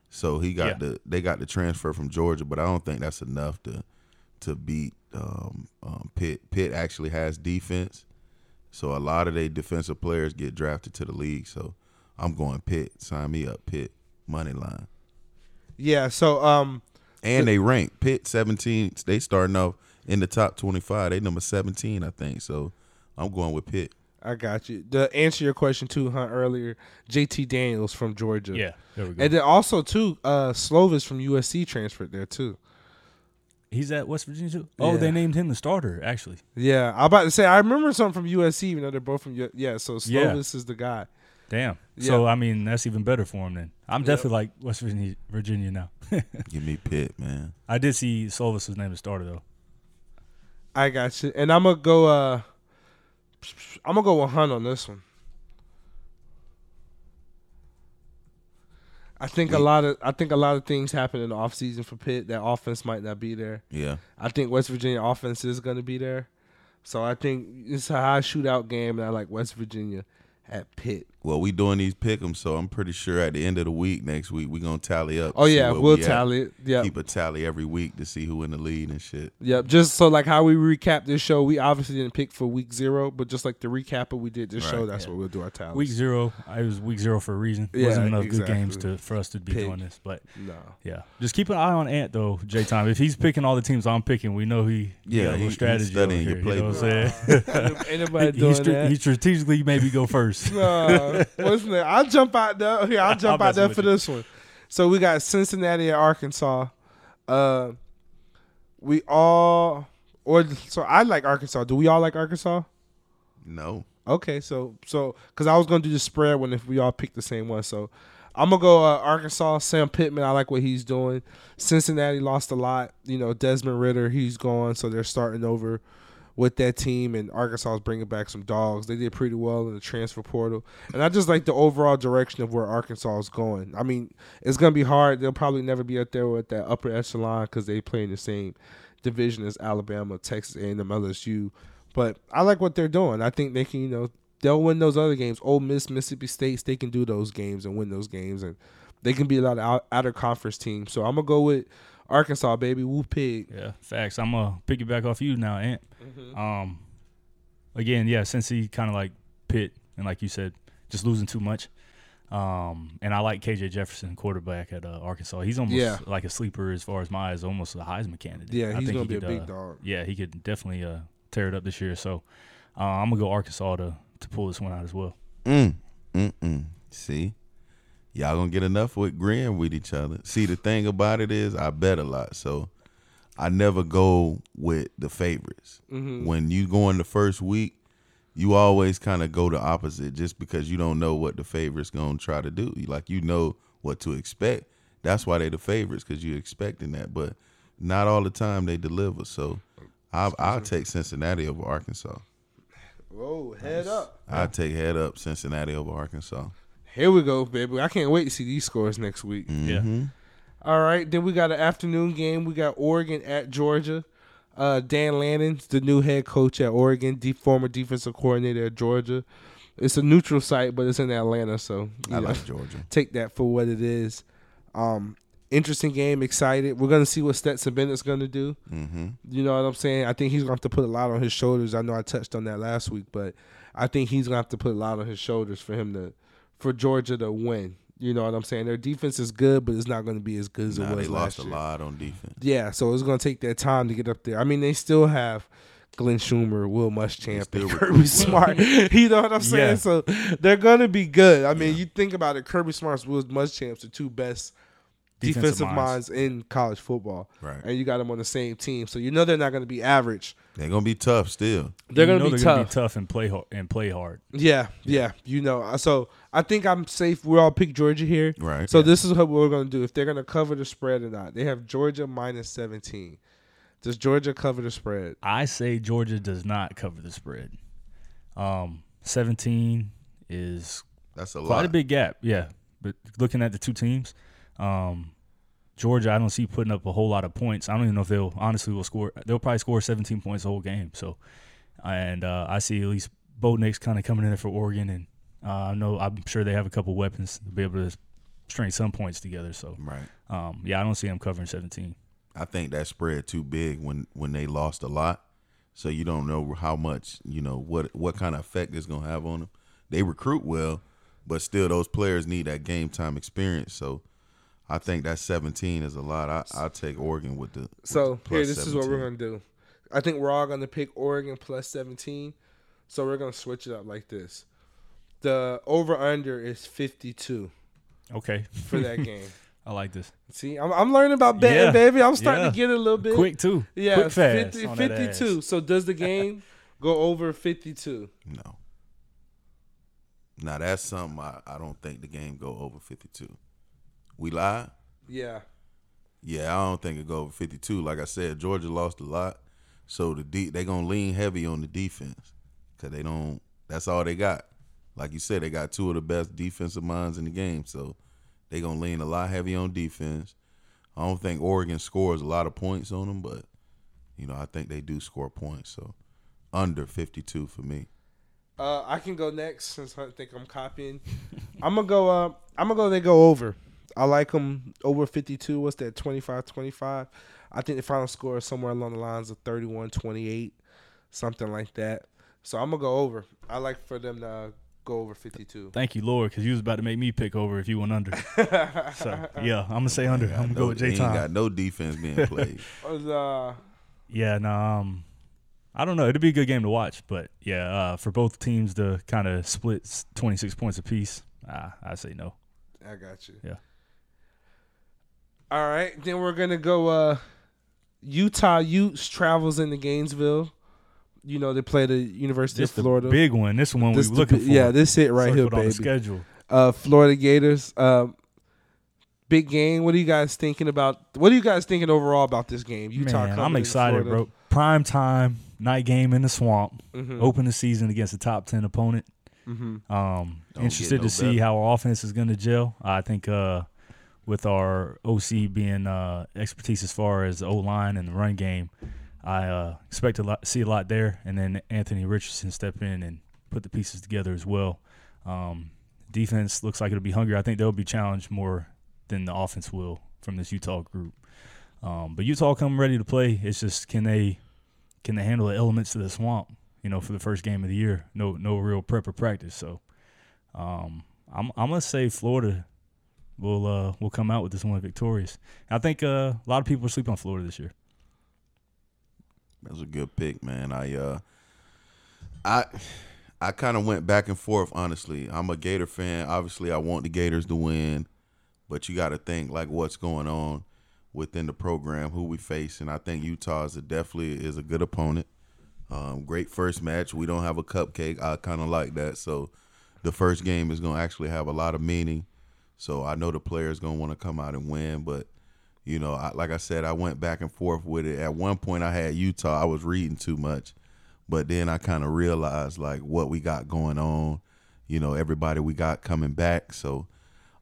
So he got
Yeah.
the they got the transfer from Georgia, but I don't think that's enough to to beat um, um, Pitt. Pitt actually has defense, so a lot of their defensive players get drafted to the league. So I'm going Pitt. Sign me up, Pitt money line.
yeah. So um,
And they rank Pitt 17. They starting off in the top 25. They number 17, I think. So I'm going with Pitt.
I got you. To answer your question too, huh? earlier, JT Daniels from Georgia.
yeah, there we go.
And then also too, uh, Slovis from USC transferred there too.
He's at West Virginia too. Oh,
Yeah.
they named him the starter actually.
Yeah, I'm about to say I remember something from USC, even though they're both from U- yeah. So
Yeah.
Slovis is the guy.
Damn. So I mean, that's even better for him then. I'm
Yep.
definitely like West Virginia, Virginia now.
Give me Pitt, man.
I did see Slovis was named the starter though.
I got you, and I'm gonna go. uh I'm gonna go with Hunt on this one. I think a lot of I think a lot of things happen in the offseason for Pitt. That offense might not be there.
Yeah.
I think West Virginia offense is going to be there. So I think it's a high shootout game, and I like West Virginia at Pitt.
Well, we doing these pick'ems, so I'm pretty sure at the end of the week next week we're gonna tally up.
Oh yeah, we'll
we
tally it. Yep.
Keep a tally every week to see who in the lead and shit.
Yep. Just so like how we recap this show, we obviously didn't pick for week zero, but just like the recap of we did this
Right,
show, that's
yeah.
what we'll do our tally.
Week zero, I was week zero for a reason.
Yeah,
Wasn't enough good games to for us to be
Pick.
doing this, but
No.
yeah, just keep an eye on Ant though, J Time. If he's picking all the teams I'm picking, we know he
Yeah,
got
he-
little
he's
strategy
studying your
here, you know what I'm saying?
Ain't nobody
he,
doing
stra-
that.
he strategically maybe go first.
no, what's that? I'll jump out there. Here, I'll jump
I'm
out there for
with
this one. So we got Cincinnati and Arkansas. Uh, we all, or so I like Arkansas. Do we all like Arkansas?
No.
Okay, so so because I was gonna do the spread one if we all pick the same one. So I'm gonna go uh, Arkansas. Sam Pittman, I like what he's doing. Cincinnati lost a lot. You know, Desmond Ridder, he's gone, so they're starting over with that team. And Arkansas is bringing back some dogs. They did pretty well in the transfer portal, and I just like the overall direction of where Arkansas is going. I mean, it's gonna be hard. They'll probably never be up there with that upper echelon because they play in the same division as Alabama, Texas A&M, LSU. But I like what they're doing. I think they can, you know, they'll win those other games. Ole Miss, Mississippi State, they can do those games and win those games, and they can be a lot of out, outer conference teams. So I'm gonna go with Arkansas, baby. Woo pig.
Yeah, facts. I'm gonna piggyback off you now, Ant. Um, again, yeah, since he kind of like Pitt and like you said, just losing too much. Um, and I like KJ Jefferson, quarterback at uh, Arkansas. He's almost
Yeah.
like a sleeper as far as my eyes, almost a Heisman candidate.
Yeah,
I
he's
think
gonna
he
be a
could,
big
uh,
dog.
Yeah, he could definitely uh, tear it up this year. So uh, I'm gonna go Arkansas to to pull this one out as well.
Mm. Mm-mm. See? Y'all gonna get enough with agreeing with each other. See, the thing about it is I bet a lot. So I never go with the favorites.
Mm-hmm.
When you go in the first week, you always kind of go the opposite just because you don't know what the favorites gonna try to do. Like you know what to expect. That's why they the favorites because you're expecting that. But not all the time they deliver. So I'll, I'll take Cincinnati over Arkansas.
Whoa, head up.
I'll take head up Cincinnati over Arkansas.
Here we go, baby. I can't wait to see these scores next week.
Yeah.
All right, then we got an afternoon game. We got Oregon at Georgia. Uh, Dan Lanning's the new head coach at Oregon, the former defensive coordinator at Georgia. It's a neutral site, but it's in Atlanta, so
I
know,
like Georgia.
take that for what it is. Um, interesting game, excited. We're gonna see what Stetson Bennett's gonna do.
Mm-hmm.
You know what I'm saying? I think he's gonna have to put a lot on his shoulders. I know I touched on that last week, but I think he's gonna have to put a lot on his shoulders for him to, for Georgia to win. You know what I'm saying? Their defense is good, but it's not going to be as good as
Nah,
it was
they
last
lost a lot on defense.
Yeah, so it's going to take their time to get up there. I mean, they still have Glenn Schumann, Will Muschamp, and Kirby. Smart. you know what I'm saying?
Yeah.
So they're going to be good. I mean,
Yeah.
you think about it, Kirby Smart's Will Muschamp's the two best defensive,
Defensive
minds.
minds.
in college football.
Right.
And you got them on the same team. So you know they're not going to be average.
They're gonna be tough still.
They're going to
know
be
they're
tough.
Gonna be tough and play hard and play hard.
Yeah, yeah, you know. uh, So I think I'm safe. We all pick Georgia here.
Right.
So this is what we're gonna do. If they're gonna cover the spread or not, they have Georgia minus 17. Does Georgia cover the spread?
I say Georgia does not cover the spread. Um, 17 is
That's a
quite
lot.
a big gap. Yeah, but looking at the two teams, um, Georgia, I don't see putting up a whole lot of points. I don't even know if they'll honestly will score. They'll probably score 17 points the whole game. So, and uh, I see at least Bo Nix kind of coming in there for Oregon, and uh, I know I'm sure they have a couple weapons to be able to string some points together. So,
Right.
um, yeah, I don't see them covering 17.
I think that spread too big when when they lost a lot. So you don't know how much you know what what kind of effect it's gonna have on them. They recruit well, but still those players need that game time experience. So I think that 17 is a lot. I I'll take Oregon with the with
So
the
here,
plus
this is what we're gonna do. I think we're all gonna pick Oregon plus 17. So we're gonna switch it up like this. The over under is 52
Okay,
for that game.
I like this.
See, I'm, I'm learning about betting,
Yeah,
baby. I'm starting
yeah.
to get it a little bit
Quick too.
Yeah,
Quick fast
50 52. So does the game go over 52?
No. Now that's something I, I don't think the game go over 52. We lie?
Yeah.
Yeah, I don't think it go over 52. Like I said, Georgia lost a lot, so the de- they gonna lean heavy on the defense because they don't. That's all they got. Like you said, they got two of the best defensive minds in the game, so they gonna lean a lot heavy on defense. I don't think Oregon scores a lot of points on them, but you know I think they do score points. So under 52 for me.
Uh, I can go next since I think I'm copying. I'm gonna go. Uh, I'm gonna go. They go over. I like them over 52. What's that? 25, 25. I think the final score is somewhere along the lines of 31, 28, something like that. So I'm gonna go over. I like for them to go over 52.
Thank you, Lord, because you was about to make me pick over if you went under. so yeah, I'm gonna say under. I'm gonna go with
They
J
ain't
Time.
got no defense being played.
Uh,
Yeah, no, um, I don't know. It'd be a good game to watch, but yeah, uh, for both teams to kind of split 26 points apiece, uh, I say no.
I got you.
Yeah.
All right, then we're gonna go. Uh, Utah Utes travels into Gainesville. You know they play the University
This
of
the
Florida.
big one. This one
This
we
the
looking
bi-
for.
Yeah, this it right here,
Circled on the
baby.
schedule.
Uh, Florida Gators. Um, big game. What are you guys thinking about? What are you guys thinking overall about this game? Utah.
Man, I'm excited,
Florida.
bro. Prime time night game in the swamp.
Mhm.
Open the season against a top 10 opponent.
Mhm.
Um,
Don't
interested
no
to see
better.
how our offense is going to gel. I think uh, with our OC being uh, expertise as far as the O line and the run game, I uh, expect to see a lot there. And then Anthony Richardson step in and put the pieces together as well. Um, defense looks like it'll be hungry. I think they'll be challenged more than the offense will from this Utah group. Um, but Utah come ready to play. It's just can they can they handle the elements of the swamp? You know, for the first game of the year, no no real prep or practice. So, um, I'm I'm gonna say Florida will uh will come out with this one victorious. I think uh, a lot of people are sleeping on Florida this year.
That's a good pick, man. I uh I I kind of went back and forth honestly. I'm a Gator fan. Obviously, I want the Gators to win, but you got to think like what's going on within the program, who we face, and I think Utah is a, definitely is a good opponent. Um, great first match. We don't have a cupcake. I kind of like that. So the first game is going to actually have a lot of meaning. So I know the players going to want to come out and win, but you know, I, like I said, I went back and forth with it. At one point, I had Utah. I was reading too much, but then I kind of realized like what we got going on. You know, everybody we got coming back. So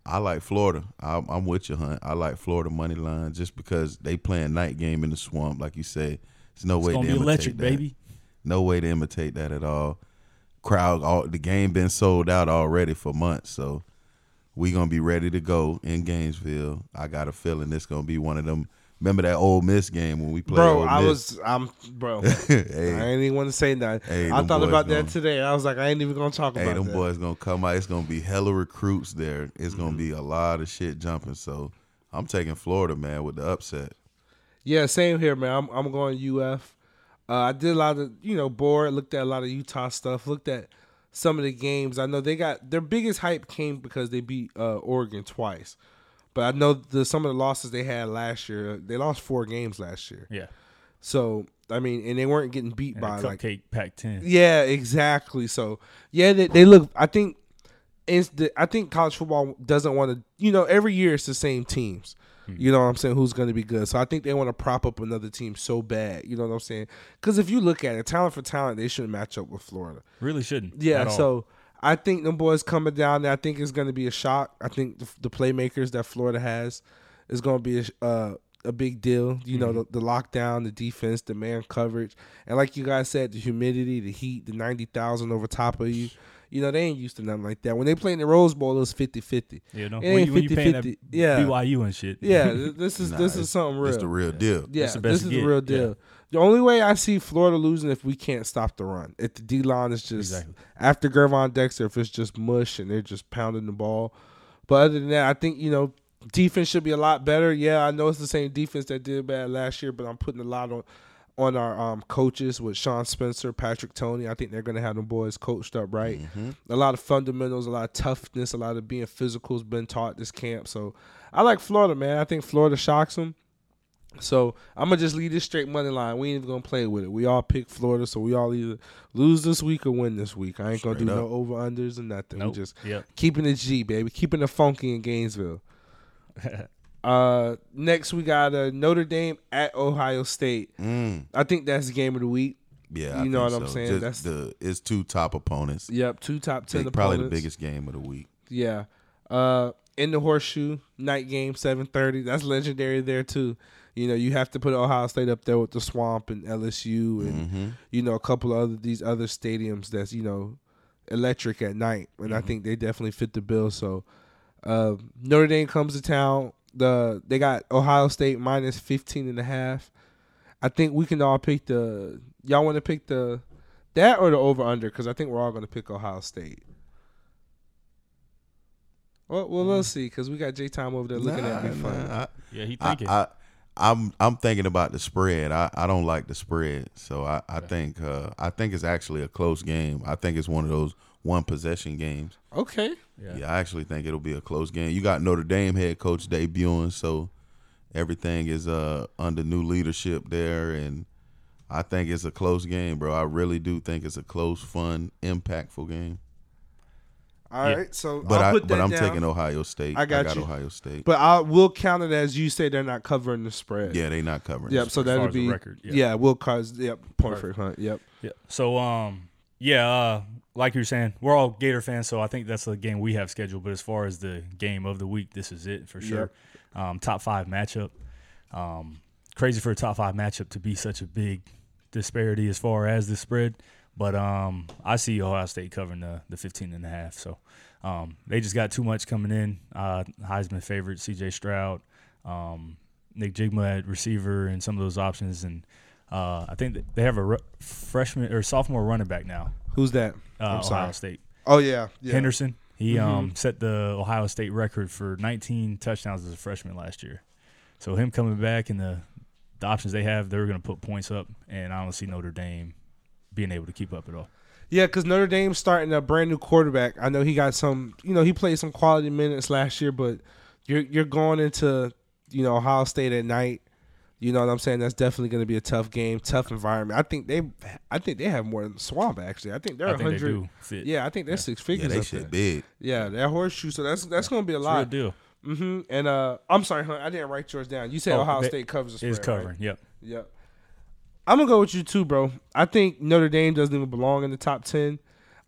I like Florida. I'm, I'm with you, Hunt. I like Florida money line just because they playing night game in the swamp, like you say. There's no
It's
way
gonna
to
be
imitate
electric,
that.
baby.
No way to imitate that at all. Crowd, all the game been sold out already for months, so we gonna be ready to go in Gainesville. I got a feeling this gonna be one of them Remember that old Miss game when we played?
Bro, I was, I'm, bro.
hey,
I ain't even want to say nothing.
Hey,
I thought about
gonna-
that today. I was like, I ain't even gonna talk
hey,
about Hey,
them
that.
boys gonna come out. It's gonna be hella recruits there. It's gonna
Mm-hmm.
be a lot of shit jumping. So I'm taking Florida, man, with the upset.
Yeah, same here, man. I'm, I'm going UF. Uh, I did a lot of, you know, board. Looked at a lot of Utah stuff. Looked at some of the games. I know they got their biggest hype came because they beat uh, Oregon twice. But I know the some of the losses they had last year. They lost four games last year.
Yeah.
So I mean, and they weren't getting beat
And
by like
cupcake Pac-10.
Yeah, exactly. So yeah, they, they look. I think it's the, I think college football doesn't want to. You know, every year it's the same teams. You know what I'm saying? Who's going to be good? So I think they want to prop up another team so bad. You know what I'm saying? Because if you look at it, talent for talent, they shouldn't match up with Florida.
Really shouldn't.
Yeah. So I think them boys coming down there. I think it's going to be a shock. I think the, the playmakers that Florida has is going to be a, uh, a big deal. You know, the, the lockdown, the defense, the man coverage, and like you guys said, the humidity, the heat, the ninety thousand over top of you. You know, they ain't used to nothing like that. When they play in the Rose Bowl, it was 50-50.
you know,
it
when
ain't
you, when you paying
50-50. Yeah.
BYU and shit.
Yeah, this is
Nah,
this is something real.
It's the real deal.
Yeah,
It's the
this is the
get.
real
Yeah.
deal. The only way I see Florida losing if we can't stop the run. If the D line is just
Exactly.
after Gervon Dexter, if it's just mush and they're just pounding the ball. But other than that, I think you know defense should be a lot better. Yeah, I know it's the same defense that did bad last year, but I'm putting a lot on on our um, coaches with Sean Spencer, Patrick Toney. I think they're gonna have them boys coached up right. A lot of fundamentals, a lot of toughness, a lot of being physical has been taught this camp. So I like Florida, man. I think Florida shocks them. So I'm gonna just leave this straight money line. We ain't even gonna play with it. We all pick Florida, so we all either lose this week or win this week. I ain't gonna do no over unders or nothing.
Nope.
We just
Yep.
keeping it G, baby. Keeping it funky in Gainesville. uh, next we got uh, Notre Dame at Ohio State.
Mm,
I think that's the game of the week.
yeah, I
You know
think
what I'm saying?
Just
That's-
the it's two top opponents.
Yep, two top ten
Big- probably the biggest game of the week.
Yeah. Uh in the horseshoe, night game, seven thirty. That's legendary there too. You know, you have to put Ohio State up there with the swamp and LSU and
hmm
you know, a couple of other these other stadiums that's, you know, electric at night. And I think they definitely fit the bill. So uh Notre Dame comes to town. The they got Ohio State minus 15 and a half. I think we can all pick the y'all want to pick the that or the over under cuz I think we're all going to pick Ohio State. Well, well, let's see, cause we got J Time over there looking at me
Nah,
funny.
I-
Yeah, he thinking.
I, I'm I'm thinking about the spread. I, I don't like the spread, so I, I think uh, I think it's actually a close game. I think it's one of those one possession games.
Okay,
yeah.
Yeah, I actually think it'll be a close game. You got Notre Dame head coach debuting, so everything is uh under new leadership there, and I think it's a close game, bro. I really do think it's a close, fun, impactful game.
all right.
Yeah.
So
But
I'll
I
put that
but I'm
down.
taking Ohio State.
I got you.
Ohio State.
But I will count it as you say they're not covering the spread.
yeah, they're not covering.
Yep.
the
So that'll be
record,
Yeah.
yeah.
We'll cause. Yep. Perfect. Huh? Yep.
Yeah. So um yeah, uh like you were saying, we're all Gator fans, so I think that's the game we have scheduled. But as far as the game of the week, this is it for sure. Um, top five matchup. Um, crazy for a top five matchup to be such a big disparity as far as the spread. But um, I see Ohio State covering the, the 15 and a half. So um, they just got too much coming in. Uh, Heisman favorite, CJ Stroud, um, Njigba at receiver, and some of those options. And uh, I think they have a ru- freshman or sophomore running back now,
Who's that?
uh, Ohio. State.
Oh yeah. yeah.
Henderson. He
Mhm.
um, set the Ohio State record for 19 touchdowns as a freshman last year. So him coming back and the the options they have, they're going to put points up, and I don't see Notre Dame being able to keep up at all.
Yeah, because Notre Dame's starting a brand new quarterback. I know he got some. You know, he played some quality minutes last year, but you're you're going into you know Ohio State at night. You know what I'm saying? That's definitely going to be a tough game, tough environment. I think they, I think they have more than the Swamp. Actually, I think they're
I think they
100. Yeah, I think they're six
yeah,
figures
they
up
shit
there.
big.
Yeah, that horseshoe. So that's that's going to be a
It's real
lot.
deal.
hmm And uh, I'm sorry, Hunt, I didn't write yours down. You said
Oh,
Ohio
they-
State covers the spread.
Is
right?
covering. Yep.
Yep. I'm gonna go with you too, bro. I think Notre Dame doesn't even belong in the top ten.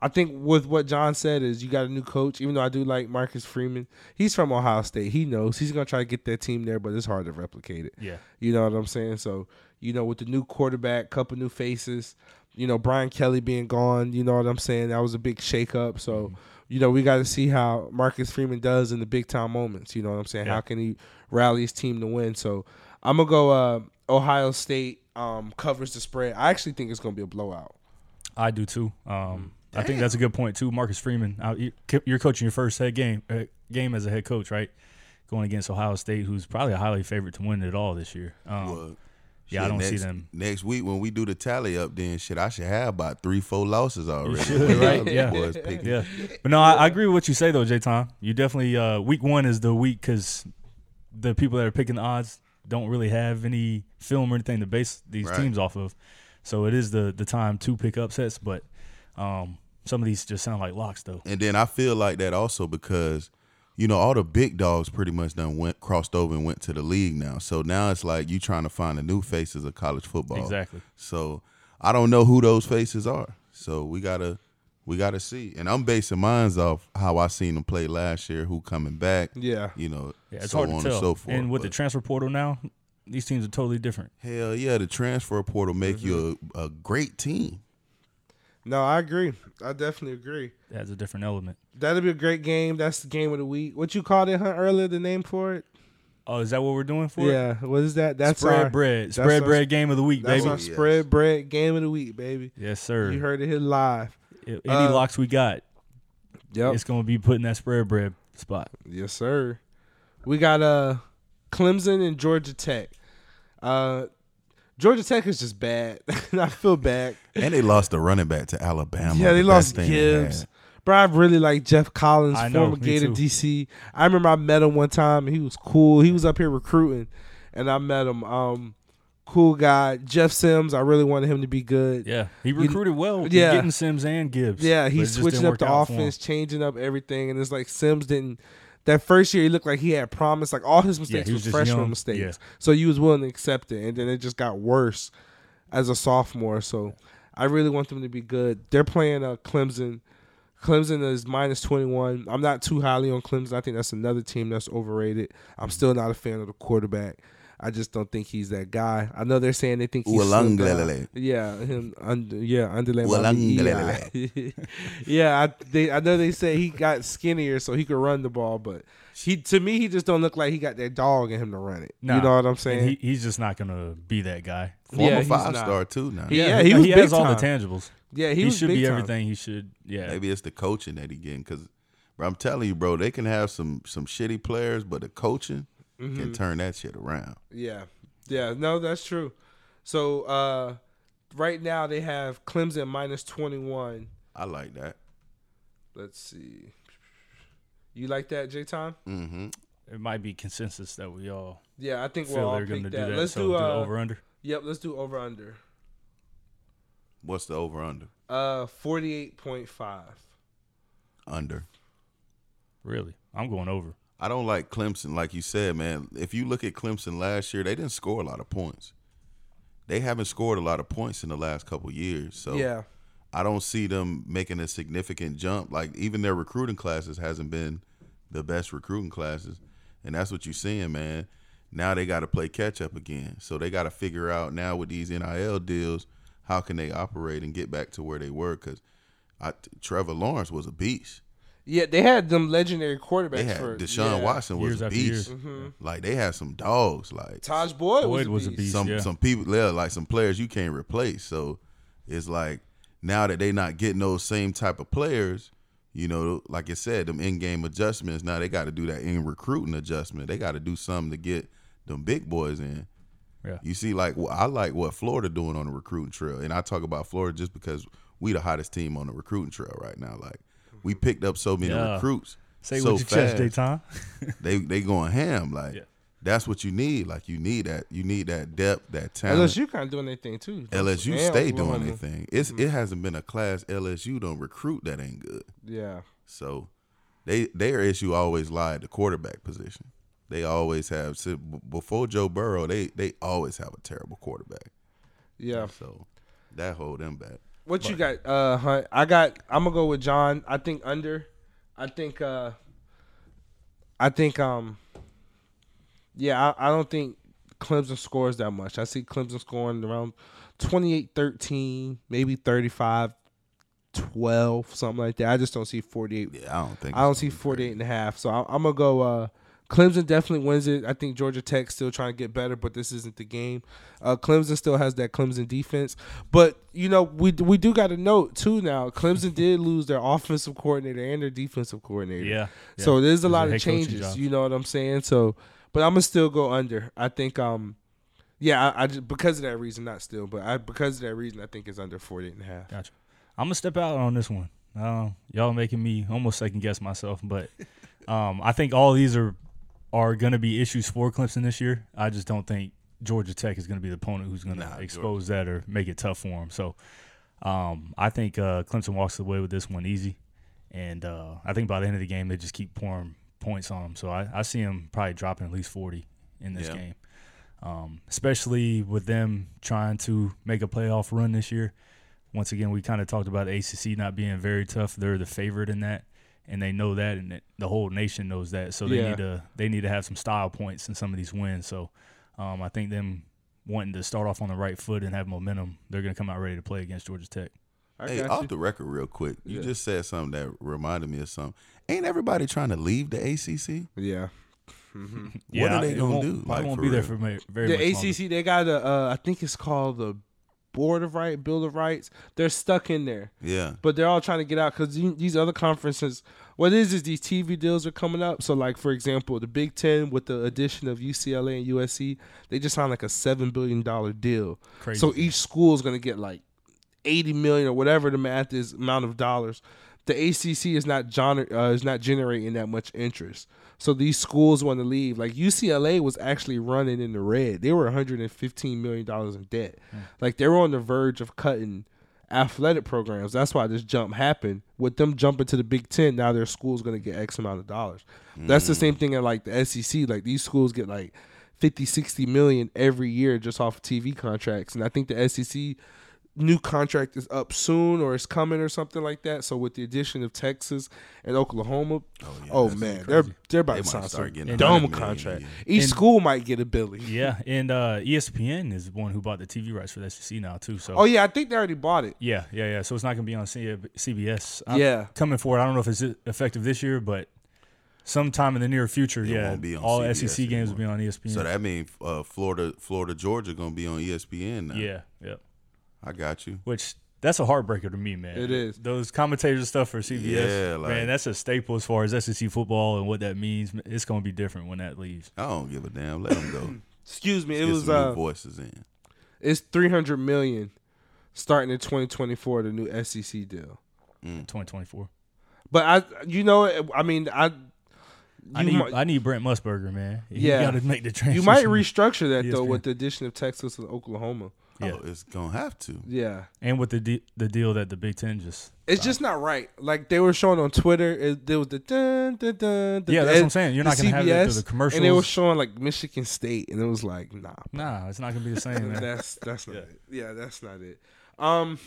I think with what John said is you got a new coach. Even though I do like Marcus Freeman, he's from Ohio State. He knows he's gonna try to get that team there, but it's hard to replicate it.
Yeah.
You know what I'm saying? So you know, with the new quarterback, couple new faces, you know Brian Kelly being gone, you know what I'm saying? That was a big shakeup. So you know we got to see how Marcus Freeman does in the big time moments. You know what I'm saying?
Yeah.
How can he rally his team to win? So I'm gonna go. Uh, Ohio State um, covers the spread. I actually think it's gonna be a blowout.
I do too. Um, I think that's a good point too. Marcus Freeman, uh, you- you're coaching your first head game uh, game as a head coach, right? Going against Ohio State, who's probably a highly favorite to win it all this year. Um,
Well,
yeah, I don't
next,
see them.
next week when we do the tally up. Then shit, I should have about three, four losses already.
should, right? Yeah. Yeah, but no, I, I agree with what you say though, J. Tom. You definitely uh, week one is the week because the people that are picking the odds don't really have any film or anything to base these
Right.
teams off of. So it is the the time to pick upsets, but um, some of these just sound like locks though.
And then I feel like that also because, you know, all the big dogs pretty much done went crossed over and went to the league now. So now it's like you trying to find the new faces of college football.
Exactly.
So I don't know who those faces are. So we gotta we gotta see. And I'm basing mines off how I seen them play last year, who coming back.
Yeah.
You know,
Yeah, it's
so
hard
on
to tell.
and so forth.
and with the transfer portal now, these teams are totally different.
hell yeah, the transfer portal make
Mm-hmm.
you a, a great team.
No, I agree. I definitely agree.
That's a different element.
That'll be a great game. That's the game of the week. What you called it, Hunt, earlier? The name for it?
Oh, is that what we're doing for it?
Yeah. What is that? That's
spread
our
bread.
that's
Spread
our-
bread game of the week,
That's
baby.
our
Yes.
spread bread game of the week, baby.
yes, sir.
You heard it here live.
Any
Uh,
locks we got,
Yep.
it's gonna be putting that spread bread spot.
Yes, sir. We got uh Clemson and Georgia Tech. Uh Georgia Tech is just bad. I feel bad.
And they lost the running back to Alabama.
yeah, they
the
lost
best they
Gibbs.
had.
Bro, I really like Geoff Collins,
I
former
me
Gator
too.
DC. I remember I met him one time. He was cool. He was up here recruiting, and I met him. Um, cool guy. Jeff Sims. I really wanted him to be good.
Yeah, he recruited well.
yeah.
getting Sims and Gibbs.
Yeah,
but it
he's switching up the
work out for him.
offense, changing up everything, and it's like Sims didn't. That first year, he looked like he had promise. Like all his mistakes
he
were
was just
freshman
young.
mistakes,
Yeah.
so you was willing to accept it, and then it just got worse as a sophomore. So I really want them to be good. They're playing uh, Clemson. Clemson is minus twenty one. I'm not too highly on Clemson. I think that's another team that's overrated. I'm still not a fan of the quarterback. I just don't think he's that guy. I know they're saying they think he's slimmed down. Yeah, him under yeah underlay
Uiagalelei.
Yeah, I they I know they say he got skinnier so he could run the ball, but he to me he just don't look like he got that dog in him to run it.
Nah,
you know what I'm saying?
He, he's just not gonna be that guy.
Former
Yeah,
five
not.
star too now.
He- yeah, he was
he
big
has all the tangibles.
yeah, he,
He,
was
should
big
be
time.
everything he should. Yeah,
Maybe it's the coaching that he getting because, I'm telling you, bro, they can have some some shitty players, but the coaching
Mm-hmm.
can turn that shit around.
Yeah. Yeah, no, that's true. So uh right now they have Clemson minus 21.
I like that.
Let's see. You like that, J Time?
Mm-hmm.
it might be consensus that we all
Yeah, I think we'll
feel
all
they're gonna
that.
do that.
Let's
so
do uh
over under.
Yep, let's do over under.
What's the over under?
Uh 48.5.
Under.
Really, I'm going over.
I don't like Clemson, like you said, man. If you look at Clemson last year, they didn't score a lot of points. They haven't scored a lot of points in the last couple years. So
yeah.
I don't see them making a significant jump. Like even their recruiting classes hasn't been the best recruiting classes, and that's what you're seeing, man. Now they got to play catch up again, so they got to figure out now with these NIL deals how can they operate and get back to where they were. Because Trevor Lawrence was a beast.
Yeah, they had them legendary quarterbacks
They had
for
Deshaun
yeah.
Watson was
Years
a
after
beast.
years. Mm-hmm.
Like they had some dogs. Like
Tajh Boyd,
Boyd
was, a beast.
some
yeah.
some people there, like some players you can't replace. So it's like now that they not getting those same type of players, you know, like I said, them in game adjustments. Now they got to do that in recruiting adjustment. They got to do something to get them big boys in.
Yeah.
You see, like well, I like what Florida doing on the recruiting trail, and I talk about Florida just because we the hottest team on the recruiting trail right now. Like we picked up so many
Yeah.
recruits.
Say
so
what your chest,
fast
Dayton.
they they going ham like
Yeah.
that's what you need like you need that you need that depth that talent
LSU kind of doing their thing too.
LSU
And
stay doing
Oklahoma.
their thing it's mm-hmm. it hasn't been a class LSU don't recruit that ain't good
Yeah,
so they their issue always lie at the quarterback position they always have before Joe Burrow they they always have a terrible quarterback
yeah.
so that hold them back
What you got, uh, Hunt? I got. I'm gonna go with John. I think under. I think. uh I think. Um. Yeah, I, I don't think Clemson scores that much. I see Clemson scoring around 28-13, maybe 35 12, something like that. I just don't see 48.
yeah I don't think
I don't see
gonna
48 and a half. So I, I'm going to go uh Clemson definitely wins it. I think Georgia Tech still trying to get better, but this isn't the game. Uh, Clemson still has that Clemson defense, but you know we we do got to note too now. Clemson did lose their offensive coordinator and their defensive coordinator.
Yeah. yeah.
So there's a lot
are
of changes. You know what I'm saying? So, but I'm gonna still go under. I think um, yeah, I, I just because of that reason, not still, but I because of that reason, I think it's under 48 and a half.
Gotcha. I'm gonna step out on this one. Uh, y'all making me almost second guess myself, but um, I think all these are are gonna be issues for Clemson this year. I just don't think Georgia Tech is gonna be the opponent who's gonna
Nah,
expose that or make it tough for them. So um, I think uh, Clemson walks away with this one easy, and uh, I think by the end of the game they just keep pouring points on them. So I, I see them probably dropping at least 40 in this
Yeah.
game. Um, especially with them trying to make a playoff run this year once again, we kind of talked about ACC not being very tough. They're the favorite in that, and they know that, and the whole nation knows that. So they
Yeah.
need to they need to have some style points in some of these wins. So um, I think them wanting to start off on the right foot and have momentum, they're going to come out ready to play against Georgia Tech.
I
Hey, off
you.
the record, real quick. You
Yeah.
just said something that reminded me of something. Ain't everybody trying to leave the ACC?
yeah.
What are they gonna do?
I
Like,
won't
for
be there for ma- very
The
much longer.
ACC they got a uh, I think it's called the Board of Right Bill of Rights. They're stuck in there.
Yeah.
but they're all trying to get out because these other conferences what it is is these tv deals are coming up so like for example the big ten with the addition of ucla and usc they just signed like a seven billion dollar deal
Crazy.
so each school is going to get like 80 million or whatever the math is amount of dollars the acc is not gener- uh, is not generating that much interest so these schools want to leave like ucla was actually running in the red they were 115 million dollars in debt like they were on the verge of cutting athletic programs. That's why this jump happened. With them jumping to the Big Ten, now their school's gonna get X amount of dollars. That's the same thing in like the SEC. Like these schools get like 50, 60 million every year just off of TV contracts. And I think the SEC new contract is up soon or it's coming or something like that. So with the addition of Texas and Oklahoma, oh,
yeah, that's gonna
man,
be
they're they're about
They
to
might
sign
start
some
getting
dumb
100 million,
contract.
yeah.
Each
And-
school might get a Billy.
yeah, and uh, ESPN is the one who bought the TV rights for the SEC now too. So
Oh yeah, I think they already bought it.
yeah, yeah, yeah. So it's not going to be on CBS. I'm
Yeah.
coming forward. I don't know if it's effective this year, but sometime in the near future,
It
yeah,
won't be on
all
CBS
SEC games will be on ESPN.
So that means uh, Florida, Florida, Georgia gonna be on ESPN now.
yeah, yeah.
I got you.
Which that's a heartbreaker to me, man.
It is.
those commentators stuff for CBS.
Yeah, like-
man, that's a staple as far as SEC football and what that means. It's going to be different when that leaves.
I don't give a damn. Let them go.
Excuse me, it
Get
was
some new
uh
voices in.
It's three hundred million starting in twenty twenty four, the new SEC deal.
2024.
But I, you know, I mean, I, you,
I need
might,
I need Brent Musburger, man. You
Yeah.
got to make the transition.
you might restructure that though
ESPN.
with the addition of Texas and Oklahoma.
Yeah.
Oh, it's gonna have to.
Yeah,
and with the de- the deal that the Big Ten just
it's just not right. Like they were showing on Twitter, it, there was the dun dun dun. the-
Yeah, that's what I'm saying. You're not gonna have it through the commercials.
and they were showing like Michigan State, and it was like, nah,
nah, it's not gonna be the same.
That's that's not
Yeah.
it. Yeah, that's not it. Um,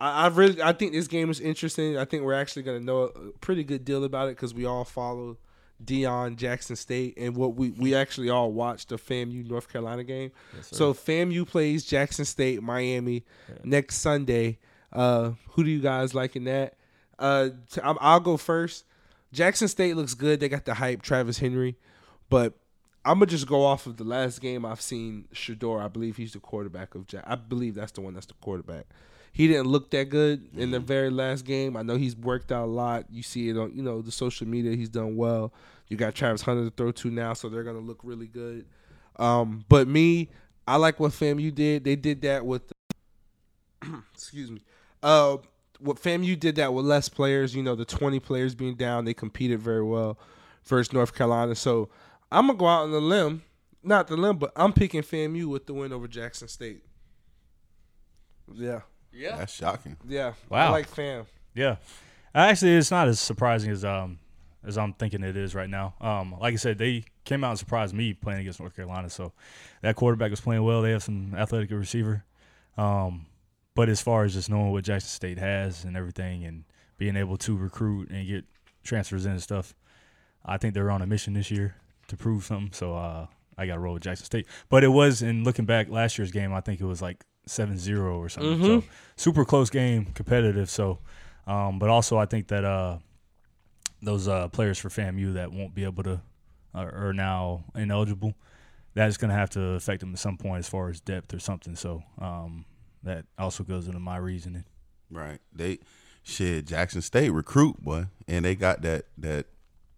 I, I really I think this game is interesting. I think we're actually gonna know a pretty good deal about it because we all follow Deion Jackson State and what we we actually all watched the FAMU North Carolina game. so FAMU plays Jackson State Miami next Sunday. Uh, who do you guys like in that? Uh, t- I'll go first. Jackson State looks good. They got the hype, Travis Henry, but I'm gonna just go off of the last game I've seen. Shedeur, I believe he's the quarterback of Jack. I believe that's the one that's the quarterback. He didn't look that good in the very last game. I know he's worked out a lot. You see it on you know the social media. He's done well. You got Travis Hunter to throw to now, so they're gonna look really good. Um, but me, I like what FAMU did. They did that with, excuse me, uh, what FAMU did that with less players. You know, the 20 players being down, they competed very well versus North Carolina. So I'm gonna go out on the limb, not the limb, but I'm picking FAMU with the win over Jackson State. Yeah,
Yeah.
That's shocking.
yeah. I
Wow.
like fam.
Yeah, actually, it's not as surprising as um as I'm thinking it is right now. Um, like I said, they came out and surprised me playing against North Carolina. So that quarterback was playing well. They have some athletic receiver. Um, but as far as just knowing what Jackson State has and everything, and being able to recruit and get transfers in and stuff, I think they're on a mission this year to prove something. So uh, I got to roll with Jackson State. But it was in looking back last year's game, I think it was like 7-0 or something. So super close game, competitive. So, um, but also I think that uh, those uh, players for FAMU that won't be able to are, are now ineligible. That's going to have to affect them at some point as far as depth or something. So um, that also goes into my reasoning.
Right. They shit Jackson State recruit boy, and they got that that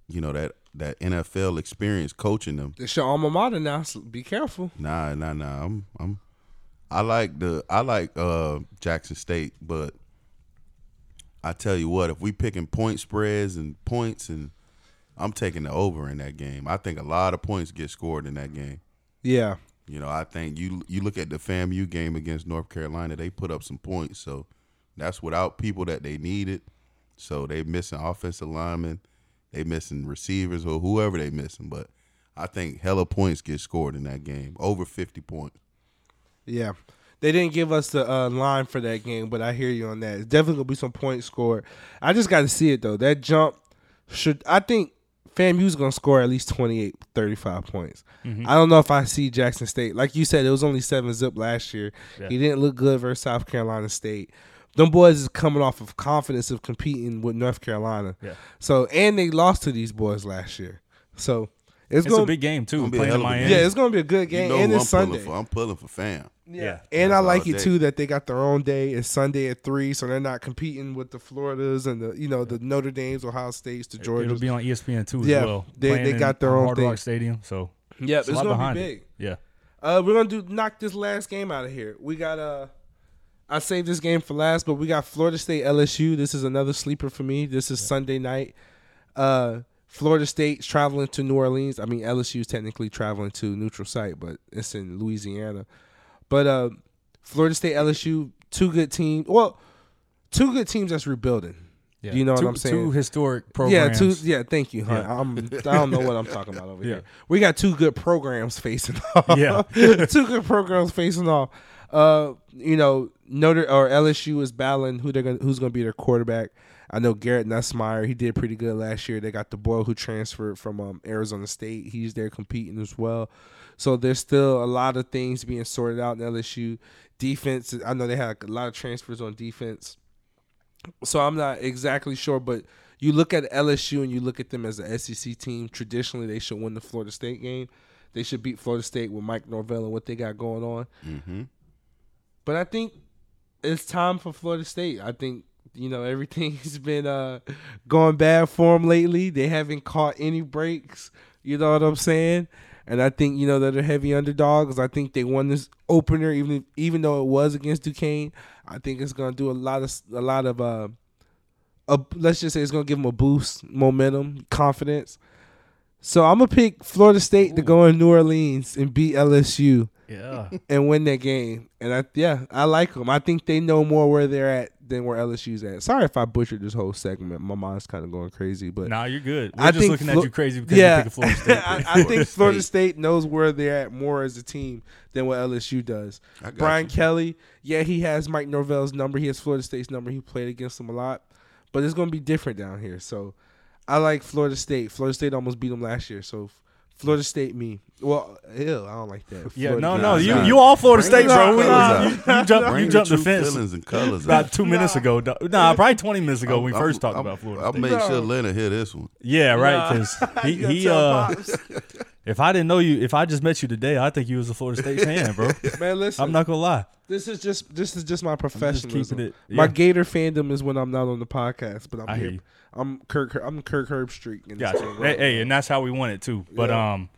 you know that that NFL experience coaching them.
It's your alma mater now. So be careful.
Nah, nah, nah. I'm I'm I like the I like uh Jackson State, but I tell you what, if we picking point spreads and points and I'm taking the over in that game. I think a lot of points get scored in that game.
Yeah.
You know, I think you you look at the FAMU game against North Carolina, they put up some points. So that's without people that they needed. So they missing offensive linemen, they missing receivers or whoever they missing. But I think hella points get scored in that game, over fifty points.
Yeah. They didn't give us the uh, line for that game, but I hear you on that. It's definitely gonna be some points scored. I just got to see it though. That jump should. I think FAMU's gonna score at least 28, 35 points.
Mm-hmm.
I don't know if I see Jackson State. Like you said, it was only seven zip last year.
Yeah.
He didn't look good versus South Carolina State. Them boys is coming off of confidence of competing with North Carolina.
Yeah.
So and they lost to these boys last year. So it's,
It's
gonna
a big game too.
gonna be a
Playing in
hell of a
Miami.
yeah, it's gonna be a good game,
you know
and
who
it's
I'm
Sunday.
pulling for. I'm pulling for fam.
Yeah.
And I like it
day.
too that they got their own day. It's Sunday at three, so they're not competing with the Floridas and the you know the Notre Dames, Ohio States, the
Georgia.
It'll
be on ESPN too as
Yeah,
well.
they- they got their own
Hard
thing.
Rock Stadium. So
Yep,
It's
it's gonna
behind
be
it.
big.
yeah,
Uh, we're gonna do knock this last game out of here. We got uh, I saved this game for last, but we got Florida State LSU. This is another sleeper for me. This is Sunday night. Uh, Florida State's traveling to New Orleans. I mean, LSU's technically traveling to neutral site, but it's in Louisiana. But uh, Florida State LSU, two good teams. Well, two good teams that's rebuilding.
yeah.
You know what I'm saying?
Two historic
Yeah,
programs.
two. Yeah, thank you. Huh?
Yeah.
I'm. I don't know what I'm talking about over
Yeah.
here. We got two good programs facing off.
Yeah.
two good programs facing off. Uh, you know, Notre or LSU is battling who they're gonna who's gonna be their quarterback. I know Garrett Nussmeier. He did pretty good last year. They got the boy who transferred from um, Arizona State. He's there competing as well. So there's still a lot of things being sorted out in LSU. Defense. I know they had a lot of transfers on defense. So I'm not exactly sure, but you look at LSU and you look at them as a SEC team. Traditionally, they should win the Florida State game. They should beat Florida State with Mike Norvell and what they got going on.
Mm-hmm.
But I think it's time for Florida State. I think you know everything's been uh, going bad for them lately. They haven't caught any breaks. You know what I'm saying? And I think you know that they're heavy underdogs. I think they won this opener, even even though it was against Duquesne. I think it's gonna do a lot of a lot of uh, a, let's just say it's gonna give them a boost, momentum, confidence. So I'm gonna pick Florida State to go in New Orleans and beat LSU
Yeah.
and win that game. And I yeah, I like them. I think they know more where they're at than where LSU's at. Sorry if I butchered this whole segment. My mind's kind of going crazy, but
nah, you're good. We're
I
just
think
looking
Flo-
at you crazy because
yeah,
you're picking Florida State.
I, I think Florida
State.
State knows where they're at more as a team than what LSU does. Brian
you.
Kelly, yeah, he has Mike Norvell's number. He has Florida State's number. He played against them a lot, but it's going to be different down here. So I like Florida State. Florida State almost beat them last year, so Florida State me. Well, ew, I don't like that.
yeah,
Florida
no,
State.
no, you
nah.
you all Florida State, bro.
true
You,
colors
you, you jumped you jumped the fence
feelings and colors.
about
out.
two minutes ago. Nah, probably 20 minutes ago when we
I'm-
first talked
I'm-
about Florida.
I'll
State.
make sure
No.
Leonard hear this one.
Yeah, right. Because he, he uh, if I didn't know you, if I just met you today, I think you was a Florida State fan, bro.
man, listen.
I'm not gonna lie.
This is just this is just my
I'm just
professionalism.
keeping it.
My. Gator fandom is when I'm not on the podcast, but I'm
I hear
here. I'm Kirk. I'm Kirk Herbstreit. in
Gotcha. Hey,
right
hey, and that's how we want it too. But
Yeah.
um,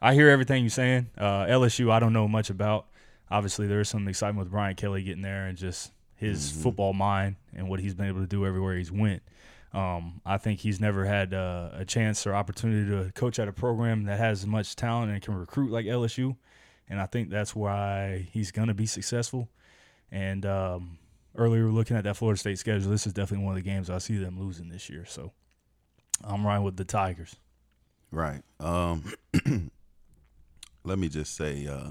I hear everything you're saying. Uh, LSU, I don't know much about. Obviously, there is some excitement with Brian Kelly getting there and just his
Mhm.
football mind and what he's been able to do everywhere he's went. Um, I think he's never had uh, a chance or opportunity to coach at a program that has as much talent and can recruit like LSU, and I think that's why he's gonna be successful. And um, earlier, looking at that Florida State schedule. This is definitely one of the games I see them losing this year. So I'm riding with the Tigers.
Right. Um, let me just say, uh,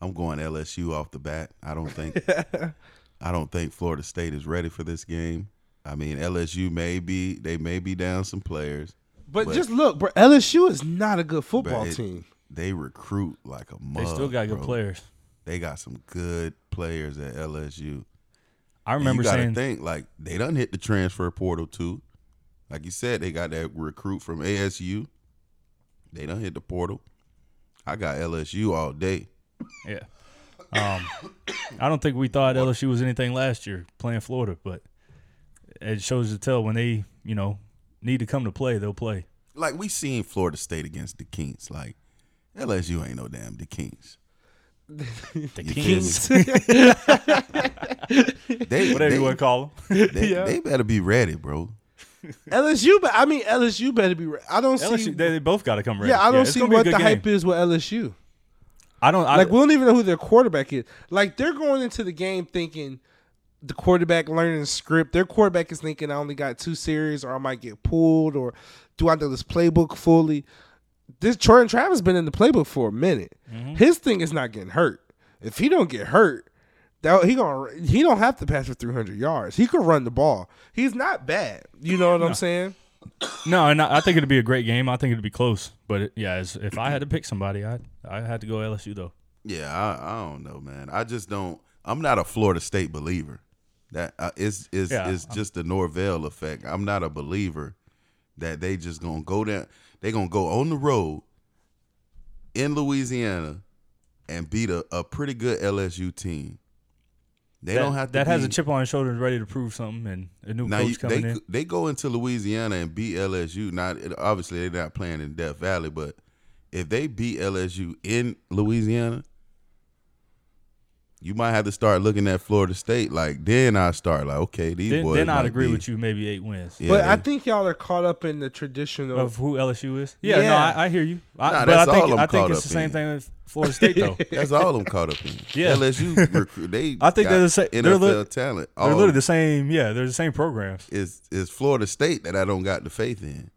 I'm going LSU off the bat. I don't think I don't think Florida State is ready for this game. I mean, LSU may be they may be down some players.
But,
But-
just look, bro. LSU is not a good football
it-
team.
They recruit like a mug.
They still got good players.
They got some good players at LSU.
I
And
remember
you gotta
saying,
think like they done hit the transfer portal too. Like you said, they got that recruit from ASU. They done hit the portal. I got LSU all day.
Yeah. Um, I don't think we thought LSU was anything last year playing Florida, but it shows to tell when they, you know, need to come to play, they'll play.
Like we seen Florida State against the Kings. Like LSU ain't no damn the Kings.
The
You feel
Kings,
they,
whatever
they,
you want to call them.
they,
Yeah.
they better be ready, bro.
LSU, but I mean LSU better be. re- I don't see.
They, they both got to come ready.
yeah, I don't
it's
see
gonna be a
what the
game.
hype is with LSU.
I don't. I,
Like we don't even know who their quarterback is. Like they're going into the game thinking the quarterback learning script. Their quarterback is thinking I only got two series, or I might get pulled, or do I know this playbook fully? This Jordan Travis been in the playbook for a minute.
Mm-hmm.
His thing is not getting hurt. If he don't get hurt, that he gonna he don't have to pass for three hundred yards. He could run the ball. He's not bad. You know what I'm saying?
no, and I I think it'd be a great game. I think it'd be close. But it, yeah, as, if I had to pick somebody, I I had to go LSU though.
Yeah, I, I don't know, man. I just don't. I'm not a Florida State believer. That uh, is is
Yeah,
is just the Norvell effect. I'm not a believer that they just gonna go down. They gonna go on the road in Louisiana and beat a, a pretty good LSU team. They
that,
don't have to.
that has a chip on his shoulder ready to prove something, and a new
Now
coach
you,
coming
they
in.
they go into Louisiana and beat LSU. Not obviously they're not playing in Death Valley, but if they beat LSU in Louisiana, you might have to start looking at Florida State. Like then I start like, okay, these
Then,
boys.
then I'd agree
be-
with you. Maybe eight wins
Yeah,
but I think y'all are caught up in the traditional.
of who LSU is. Yeah, no, I, I hear you. I,
Nah,
but
that's
I think
all I'm
I think it's the same
in.
thing with Florida State though.
That's all I'm caught up in.
Yeah.
LSU recruit. They
I think
got
they're the sa- they're
NFL
lit-
talent.
They're literally the same. Yeah, they're the same programs.
is is Florida State that I don't got the faith in.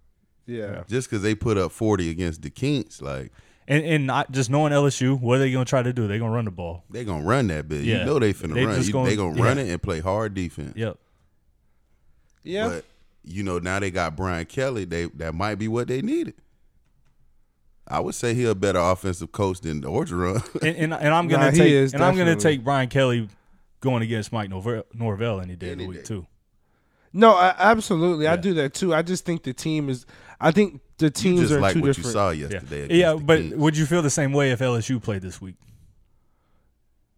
yeah.
Just because they put up forty against the Kings, like
And and not just knowing LSU, what are they gonna try to do? They're gonna run the ball.
They're gonna run that bit.
Yeah.
You know they finna
They
run.
just
You-
gonna-
they gonna run it and play hard defense.
Yep.
Yeah.
But you know now they got Brian Kelly. They that might be what they needed. I would say he a better offensive coach than Orgeron.
And and, and I'm gonna
Nah, he
take
is,
and I'm gonna take Brian Kelly going against Mike Norvell, Norvell any day of the week
day.
too.
No, I, absolutely. I do that too. I just think the team is. I think the
you
teams
just
are
like
two
what
different.
you saw
Yeah,
yesterday. against
yeah. But
Kings.
would you feel the same way if LSU played this week?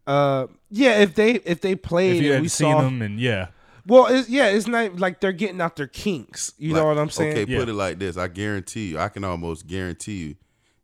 Uh, yeah. If they if they played
If you
and
had
we
seen
saw,
them and yeah,
well, it's, yeah, it's not like they're getting out their kinks. You know what I'm saying?
Okay,
Yeah.
put it like this. I guarantee you, I can almost guarantee you,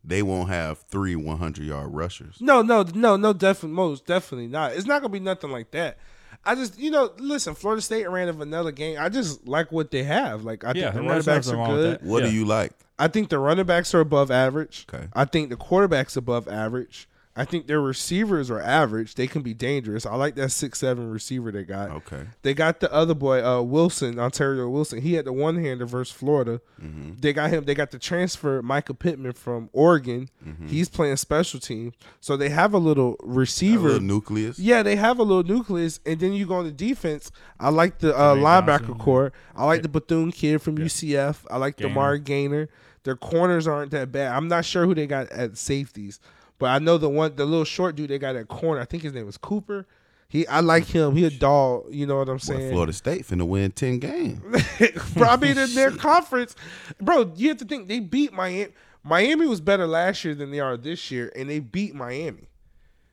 they won't have three 100 yard rushers.
No, no, no, no. Definitely, most definitely not. It's not gonna be nothing like that. I just, you know, listen. Florida State ran a vanilla game. I just like what they have. Like, I
Yeah,
think the running backs are good.
What
Yeah.
do you like?
I think the running backs are above average.
Okay.
I think the quarterback's above average. I think their receivers are average. They can be dangerous. I like that six seven receiver they got.
Okay.
They got the other boy, uh, Wilson, Ontaria Wilson. He had the one hander versus Florida.
Mm-hmm.
They got him. They got the transfer, Mycah Pittman from Oregon.
Mm-hmm.
He's playing special team. So they have a little
A
receiver.
little nucleus.
Yeah, they have a little nucleus, and then you go on the defense. I like the uh, linebacker
Johnson.
core. I like the Bethune kid from UCF. I like
Gainer.
Demar Gainer. Their corners aren't that bad. I'm not sure who they got at safeties, but I know the one, the little short dude they got at corner. I think his name was Cooper. He, I like him. He a dog. You know what I'm
Well,
saying?
Florida State finna win 10 games.
Probably in their conference, bro. You have to think they beat Miami. Miami was better last year than they are this year, and they beat Miami.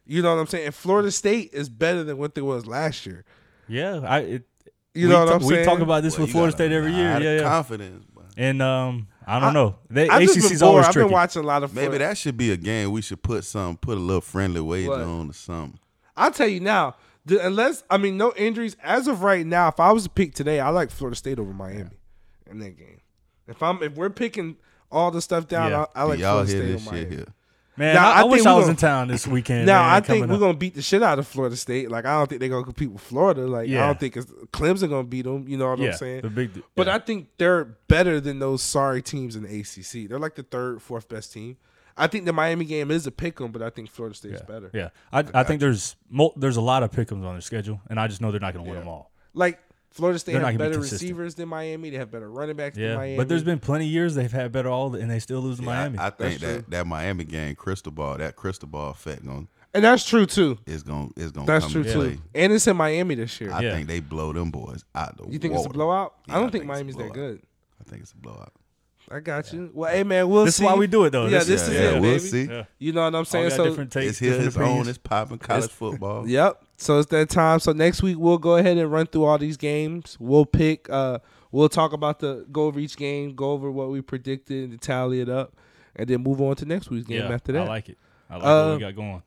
You know what I'm saying? And Florida State is better than what they was last year.
yeah. I it,
You
we
know what
ta-
I'm saying?
we talk about this
Well,
with Florida State every year. Yeah, yeah.
Confidence. but
And um, I don't know. They
I've just been
ACC's
bored.
always
I've
tricky.
been watching a lot of.
Maybe that should be a game we should put some, put a little friendly wager
What?
on or something.
I'll tell you now. The, unless I mean no injuries as of right now. If I was to pick today, I like Florida State over Miami in that game. If I'm if we're picking all the stuff down,
Yeah.
I, I like
Y'all
Florida
hear
State
this
over
shit
Miami.
here.
Man,
Now,
I,
I
I wish
think
I was
gonna-
in town this weekend.
Now
man,
I think we're
up.
gonna beat the shit out of Florida State. Like I don't think they're gonna compete with Florida. Like I don't think it's, Clemson gonna beat them. You know what
yeah,
I'm saying?
the big.
But
yeah.
I think they're better than those sorry teams in the ACC. They're like the third, fourth best team. I think the Miami game is a pick 'em, but I think Florida State's
yeah,
better.
Yeah, I, I think there's mul- there's a lot of pick'ems on their schedule, and I just know they're not going to win them all.
Like Florida State
They're
have
gonna be
better receivers than Miami. They have better running backs than Miami.
but there's been plenty of years they've had better all, and they still lose to
Yeah,
Miami.
I, I think
That's
that, that Miami game, crystal ball, that crystal ball effect going
and that's true too.
is going is going
That's
come
true
into
too.
play.
And it's in Miami this year.
I
Yeah.
think they blow them boys out the
you think it's a blowout?
Yeah,
I don't
I
think
think
Miami's that good.
I think it's a blowout.
I got you. Well, hey man, we'll
This
see.
is why we do it though.
Yeah,
This
this
is-
is
yeah,
it,
we'll
baby.
see.
Yeah.
You know what I'm
All
saying?
got
So
different takes,
It's here,
different
it's on,
opinions.
it's popping college football.
Yep. So it's that time. So next week we'll go ahead and run through all these games. We'll pick. Uh, we'll talk about the go over each game, go over what we predicted, and tally it up, and then move on to next week's game
Yeah,
after that.
I like it. I like
Uh,
what we got going.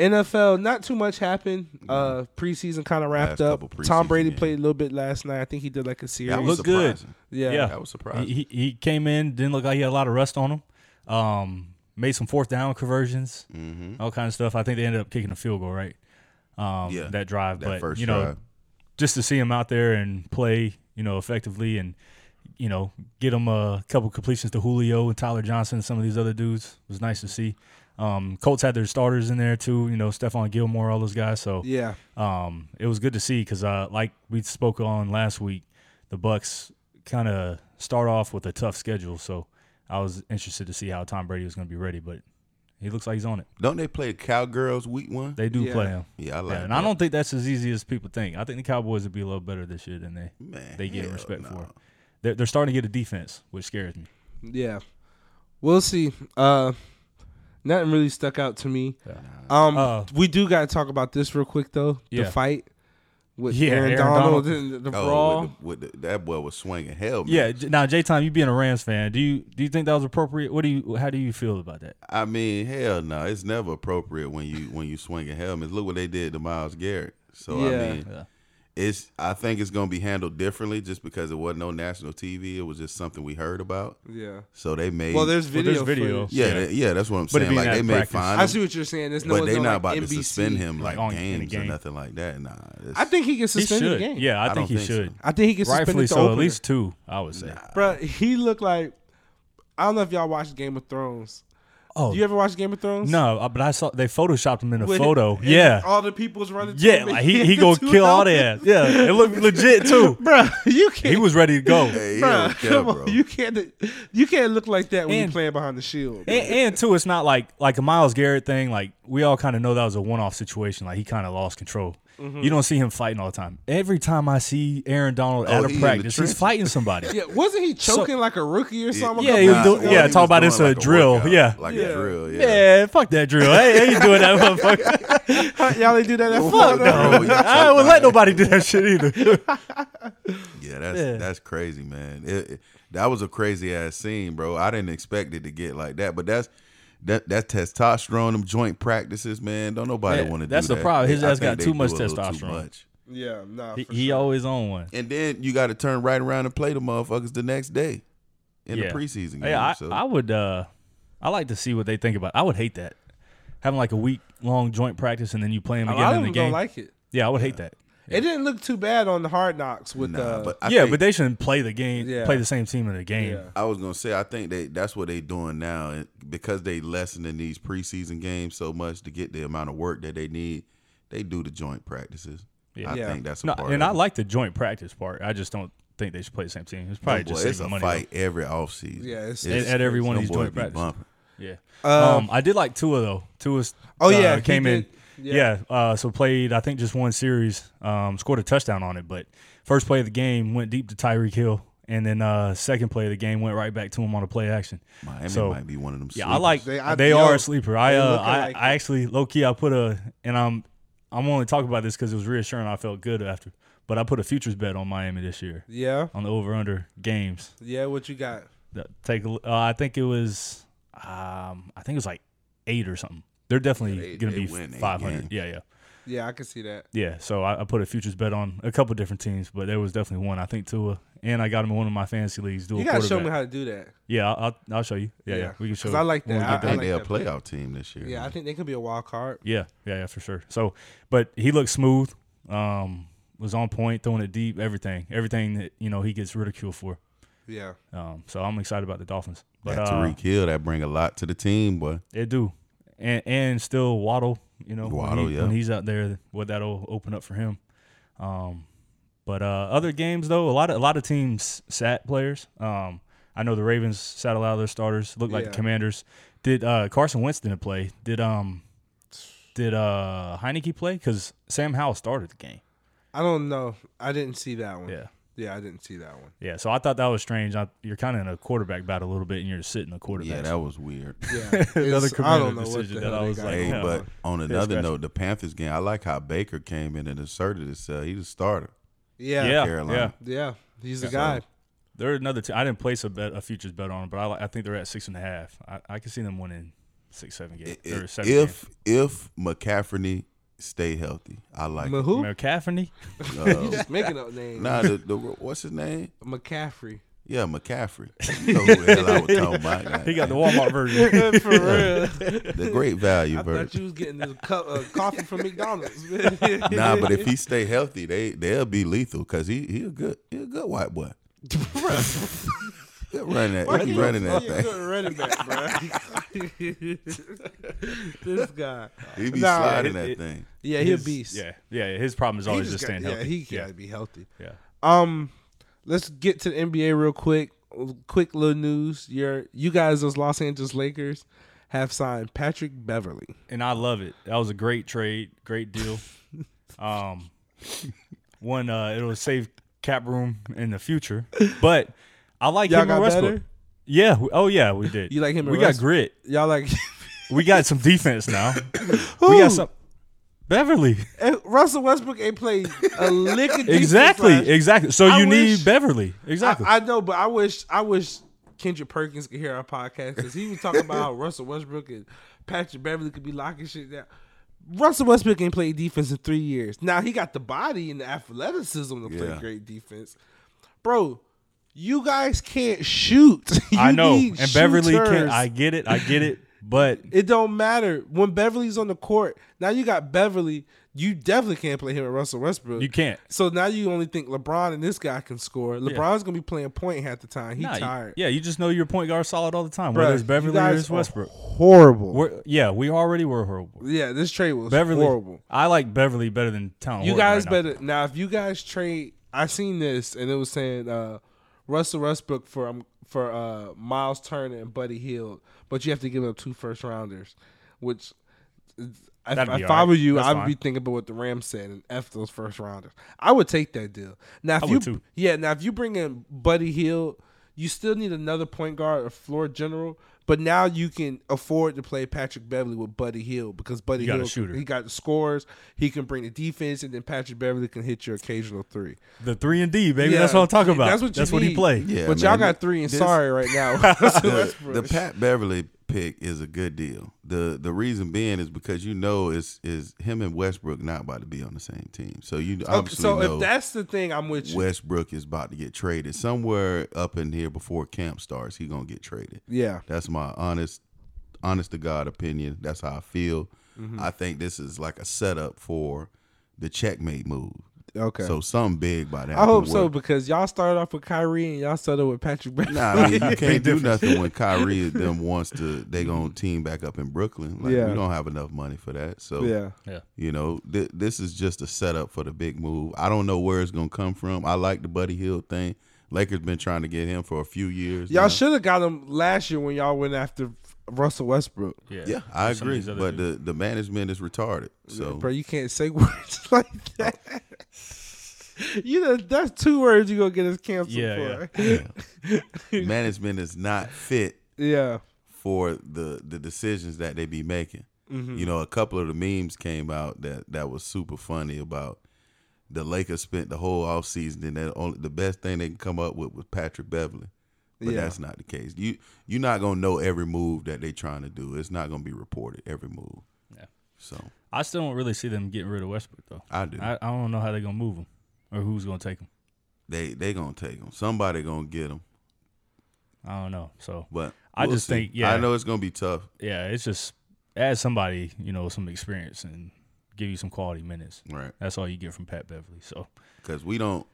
NFL, not too much happened. Uh, preseason kind of wrapped
Last
up.
couple
Tom
preseason
Brady
games.
played a little bit last night. I think he did like a series.
That was
Looked good.
surprising.
yeah.
Yeah.
That was surprising.
He, he he came in, didn't look like he had a lot of rust on him. Um, made some fourth down conversions,
mm-hmm.
all kind of stuff. I think they ended up kicking a field goal, right? Um,
Yeah,
that drive.
That
but
first
you know,
drive.
just to see him out there and play, you know, effectively and you know, get him a couple completions to Julio and Tyler Johnson and some of these other dudes was nice to see. Um, Colts had their starters in there too, you know, Stephon Gilmore, all those guys. So
Yeah.
um, it was good to see because, uh, like we spoke on last week, the Bucs kind of start off with a tough schedule. So I was interested to see how Tom Brady was going to be ready, but he looks like he's on it.
Don't they play Cowgirls week one?
They do
Yeah.
play him,
yeah, I like
yeah, and
that.
I don't think that's as easy as people think. I think the Cowboys would be a little better this year than they
Man,
they get respect
no.
for. They're, they're starting to get a defense, which scares me.
Yeah. We'll see. Uh, nothing really stuck out to me.
Yeah.
Um,
Uh,
we do got to talk about this real quick though.
Yeah.
The fight with
Yeah,
Aaron,
Aaron
Donald,
Donald.
and the, the
Oh,
brawl.
with the, with the, that boy was swinging hell. Man.
Yeah. J- Now, J Time, you being a Rams fan, do you do you think that was appropriate? What do you how do you feel about that?
I mean, hell no, it's never appropriate when you when you swinging helmets. Look what they did to Myles Garrett. So
Yeah.
I mean,
Yeah.
It's I think it's gonna be handled differently just because it wasn't no national TV. It was just something we heard about.
yeah.
So they made.
Well, there's
Well,
video.
there's video.
yeah,
yeah.
they- yeah, that's what I'm
But
saying.
being
Like
at
they may
practice.
find
I see what you're saying. There's no,
but
they're
not
like,
about to suspend him like,
Like, on- in a
games or nothing like that. Nah, it's-
I think he gets
He
suspended
should.
the game.
Yeah, I,
I
think he
think so.
should.
I think he gets
Rightfully
suspended the
so. At least two, I would say.
Nah.
Bro, he looked like I don't know if y'all watched Game of Thrones.
Oh,
Do you ever watch Game of Thrones?
no, uh, but I saw they photoshopped him in a
With-
photo.
and
Yeah,
all the people's running. to
yeah,
him
like he he
the
gonna
two
kill all
helmets.
that. Yeah, it looked legit too.
Bro, you can't.
He was ready to go.
Hey, he
Bro,
don't care,
come
bro.
on, you can't. You can't look like that when
And-
you're playing behind the shield.
And, and two, it's not like like a Myles Garrett thing. Like we all kind of know that was a one off situation. Like he kind of lost control.
Mm-hmm.
You don't see him fighting all the time. Every time I see Aaron Donald
Oh,
out
he
of
in
practice, he's fighting somebody.
yeah, wasn't he choking like a rookie or something? a
yeah,
couple
he was
weeks
doing-
ago?
yeah,
he
talk about
doing
it's a drill,
workout,
yeah.
like
Yeah.
a drill. Yeah,
Man, fuck that drill. I ain't, I ain't doing that, motherfucker.
Y'all ain't do that at
Fuck
fuck
no.
no,
I would
my
let nobody do that shit either.
Yeah, that's
Yeah.
that's crazy, man. It, it- that was a crazy ass scene, bro. I didn't expect it to get like that, but that's that that testosterone, them joint practices, man. Don't nobody want to do that.
that's the problem. His
I
ass got too much
a little too
testosterone.
much.
Yeah, nah.
he
for
he
sure.
always on one.
And then you got to turn right around and play the motherfuckers the next day in
Yeah.
the preseason game.
Yeah, I,
so.
I would. uh I like to see what they think about. I would hate that having like a week long joint practice and then you play them again in the
them
game.
don't like it.
yeah, I would hate that.
It didn't look too bad on the hard knocks with
nah,
uh,
but I
yeah,
think-
but they shouldn't play the game.
Yeah.
Play the same team in the game.
Yeah.
I was gonna say I think they that's what they doing now and because they lessening these preseason games so much to get the amount of work that they need. They do the joint practices.
Yeah.
I
Yeah.
think that's a
No,
part.
and
of
I like the joint practice part. I just don't think they should play the same team. It's probably
Them
just
boy, it's
saving
a
money.
fight every offseason.
Yeah, it's-
At- at every one of
them
these joint practices.
bumping.
Yeah.
Um,
Um, I did like Tua though. Tua's
oh
uh,
yeah, he
came in.
Did-
Yeah. uh, so played I think just one series. Um, scored a touchdown on it, but first play of the game went deep to Tyreek Hill, and then uh, second play of the game went right back to him on a play action.
Miami
So,
might be one of them.
Yeah, I like
They-
they,
I- yo,
are a sleeper. I uh,
looking
I,
like
I actually low key I put a and I'm I'm only talking about this because it was reassuring. I felt good after, but I put a futures bet on Miami this year
yeah,
on the over under games.
yeah. What you got?
Take uh, I think it was um I think it was like eight or something. They're definitely
they-
gonna be five hundred. Yeah, yeah.
Yeah, I can see that.
Yeah, so I, I put a futures bet on a couple different teams, but there was definitely one. I think Tua, and I got him in one of my fantasy leagues. Do
You
a
gotta show me how to do that.
Yeah, I'll, I'll I'll show you. Yeah, yeah, we can show.
'Cause I like that.
I
I
think
like
they're a
that.
playoff team this year.
Yeah, I think they could be a wild card.
Yeah, yeah, yeah, for sure. So, but he looked smooth. Um, was on point, throwing it deep, everything, everything that you know he gets ridiculed for.
Yeah,
Um, so I'm excited about the Dolphins. But
that
uh,
Tyreek Hill that bring a lot to the team, boy.
It do, and and still Waddle. You know,
Waddle,
when, he-
yeah.
when he's out there, what that'll open up for him. Um, but uh, other games though, a lot of a lot of teams sat players. Um, I know the Ravens sat a lot of their starters. Looked like
Yeah.
the Commanders did. Uh, Carson Wentz didn't play. Did um, did uh Heinicke play? Because Sam Howell started the game.
I don't know. I didn't see that one.
Yeah.
Yeah, I didn't see that one.
Yeah, so I thought that was strange. I, you're kind of in a quarterback battle a little bit, and you're sitting the quarterback.
Yeah, that was weird.
Yeah,
Another
It's- I don't
commander
know what
decision
the
that I was
got
like,
Hey,
going
but on another note, the Panthers game, I like how Baker came in and asserted himself. He's a starter.
Yeah,
yeah,
Carolina.
yeah.
yeah. He's the
So-
guy.
They're another team. I didn't place a bet, a futures bet on them, but I, I think they're at six and a half. I, I can see them winning six, seven games.
I-
or seven games.
If if McCaffrey stay healthy, I like. it.
Who?
McCaffrey,
You
Uh,
just making up names.
nah, the, the what's his name?
McCaffrey.
Yeah, McCaffrey. You know who the hell I was talking about.
he got the Walmart version.
For real.
the great value version.
I
version.
thought you was getting this cup of coffee from McDonald's.
Nah, but if he stay healthy, they they'll be lethal because he he a good he a good white boy. Good running that, he
you-
running that thing.
good running back, bro. this guy.
He be
Nah,
sliding
it-
that
it-
thing.
Yeah, he a
His-
beast.
Yeah, yeah. His problem is
He
always
just
just
got-
staying
yeah,
healthy.
he
yeah,
gotta be healthy.
yeah.
Um, let's get to the NBA real quick. Quick little news. Your you guys, those Los Angeles Lakers, have signed Patrick Beverley.
and I love it. That was a great trade, great deal. um, one uh, it'll save cap room in the future, but I like
Y'all
him and
got
Westbrook.
better.
Yeah, we- oh yeah, we did.
You like him and
We got
West-
grit.
Y'all like
We got some defense now.
Who?
we got some Beverley.
Eh, Russell Westbrook ain't played a lick of defense
Exactly,
last-
exactly. So
I
you need Beverley. Exactly.
I, I know, but I wish I wish Kendrick Perkins could hear our podcast because he was talking about how Russell Westbrook and Patrick Beverley could be locking shit down. Russell Westbrook ain't played defense in three years. Now he got the body and the athleticism to play
Yeah.
great defense, bro. You guys can't shoot.
I know, and
Beverley
can't. I get it. I get it. But
It don't matter when Beverley's on the court. Now you got Beverley. You definitely can't play him and Russell Westbrook.
you can't.
So now you only think LeBron and this guy can score. LeBron's gonna be playing point half the time. He
Nah, you-
tired.
yeah, you just know your point guard solid all the time.
Bruh,
Whether it's Beverley or it's Westbrook.
Horrible.
We're, yeah, we already were horrible.
yeah, this trade was
Beverley,
horrible.
I like Beverley better than Town.
You
Horton
guys
right now.
better now. If you guys trade, I seen this and it was saying uh, Russell Westbrook for um, for uh, Miles Turner and Buddy Hield, but you have to give up two first rounders, which. If,
That'd
if I were you,
That's
I'd
fine.
be thinking about what the Rams said and f those first rounders. I would take that deal. Now, if
I
you yeah, now if you bring in Buddy Hield, you still need another point guard or floor general. But now you can afford to play Patrick Beverley with Buddy Hield because Buddy
Hield got a
Hield
shooter.
he got the scores, he can bring the defense, and then Patrick Beverley can hit your occasional three.
the three and D, baby.
Yeah,
that's what I'm talking about.
That's what you
That's what he played.
Yeah,
but y'all got three and
this-
sorry right now.
the, the Pat Beverley pick is a good deal. the The reason being is because you know is is him and Westbrook not about to be on the same team. So you
Okay,
obviously
so
know
if that's the thing, I'm with you.
Westbrook is about to get traded somewhere up in here before camp starts. He gonna get traded.
yeah,
That's my honest, honest to God opinion. That's how I feel.
Mm-hmm.
I think this is like a setup for the checkmate move.
Okay.
So something big by that.
I hope so because y'all started off with Kyrie and y'all started with Patrick Beverley.
Nah, I mean you can't do nothing when Kyrie and them wants to. They gonna team back up in Brooklyn. Like
Yeah.
we don't have enough money for that. So
yeah,
Yeah.
you know th- this is just a setup for the big move. I don't know where it's gonna come from. I like the Buddy Hield thing. Lakers been trying to get him for a few years.
y'all should have got him last year when y'all went after Russell Westbrook.
Yeah,
Yeah, I
Some
agree. But
dudes.
the, the management is retarded. So
bro, you can't say words like that. you know that's two words you gonna get us canceled
Yeah,
for.
management is not fit
Yeah,
for the the decisions that they be making.
Mm-hmm.
You know, a couple of the memes came out that that was super funny about the Lakers spent the whole offseason and that only the best thing they can come up with was Patrick Beverley. But
Yeah.
that's not the case. You you're not gonna know every move that they're trying to do. It's not gonna be reported every move.
Yeah.
So
I still don't really see them getting rid of Westbrook though.
I do.
I, I don't know how they're gonna move him or who's gonna take him.
they they gonna take them. Somebody gonna get them.
I don't know. So
But
I
we'll
just
see.
think, yeah.
I know it's gonna be tough.
yeah, it's just add somebody you know some experience and give you some quality minutes.
Right.
That's all you get from Pat Beverley. So
Because we don't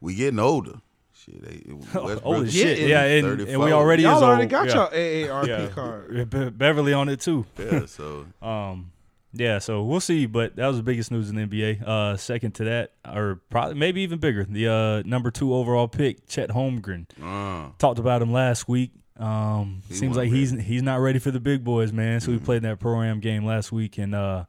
we getting older. Shit, they, Westbrook
old as
is
shit. Yeah, and, and we already
y'all
is
already
old.
got
yeah.
your AARP
yeah.
card.
Be- Beverley on it too.
Yeah, so
Um, yeah, so we'll see. But that was the biggest news in the NBA. Uh, second to that, or probably maybe even bigger, the uh, number two overall pick, Chet Holmgren.
uh,
Talked about him last week. Um, seems
wasn't
like he's he's not ready for the big boys, man. So we played in that pro am game last week and uh,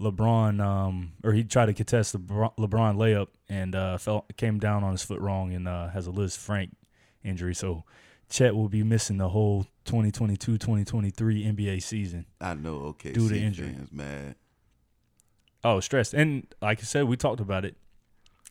LeBron, um, or he tried to contest the LeBron layup and uh, fell came down on his foot wrong and uh, has a Lisfranc injury. So Chet will be missing the whole 2022-2023 NBA season.
I know. Okay,
Due to injury.
fans, man.
Oh, stressed. And like I said, we talked about it.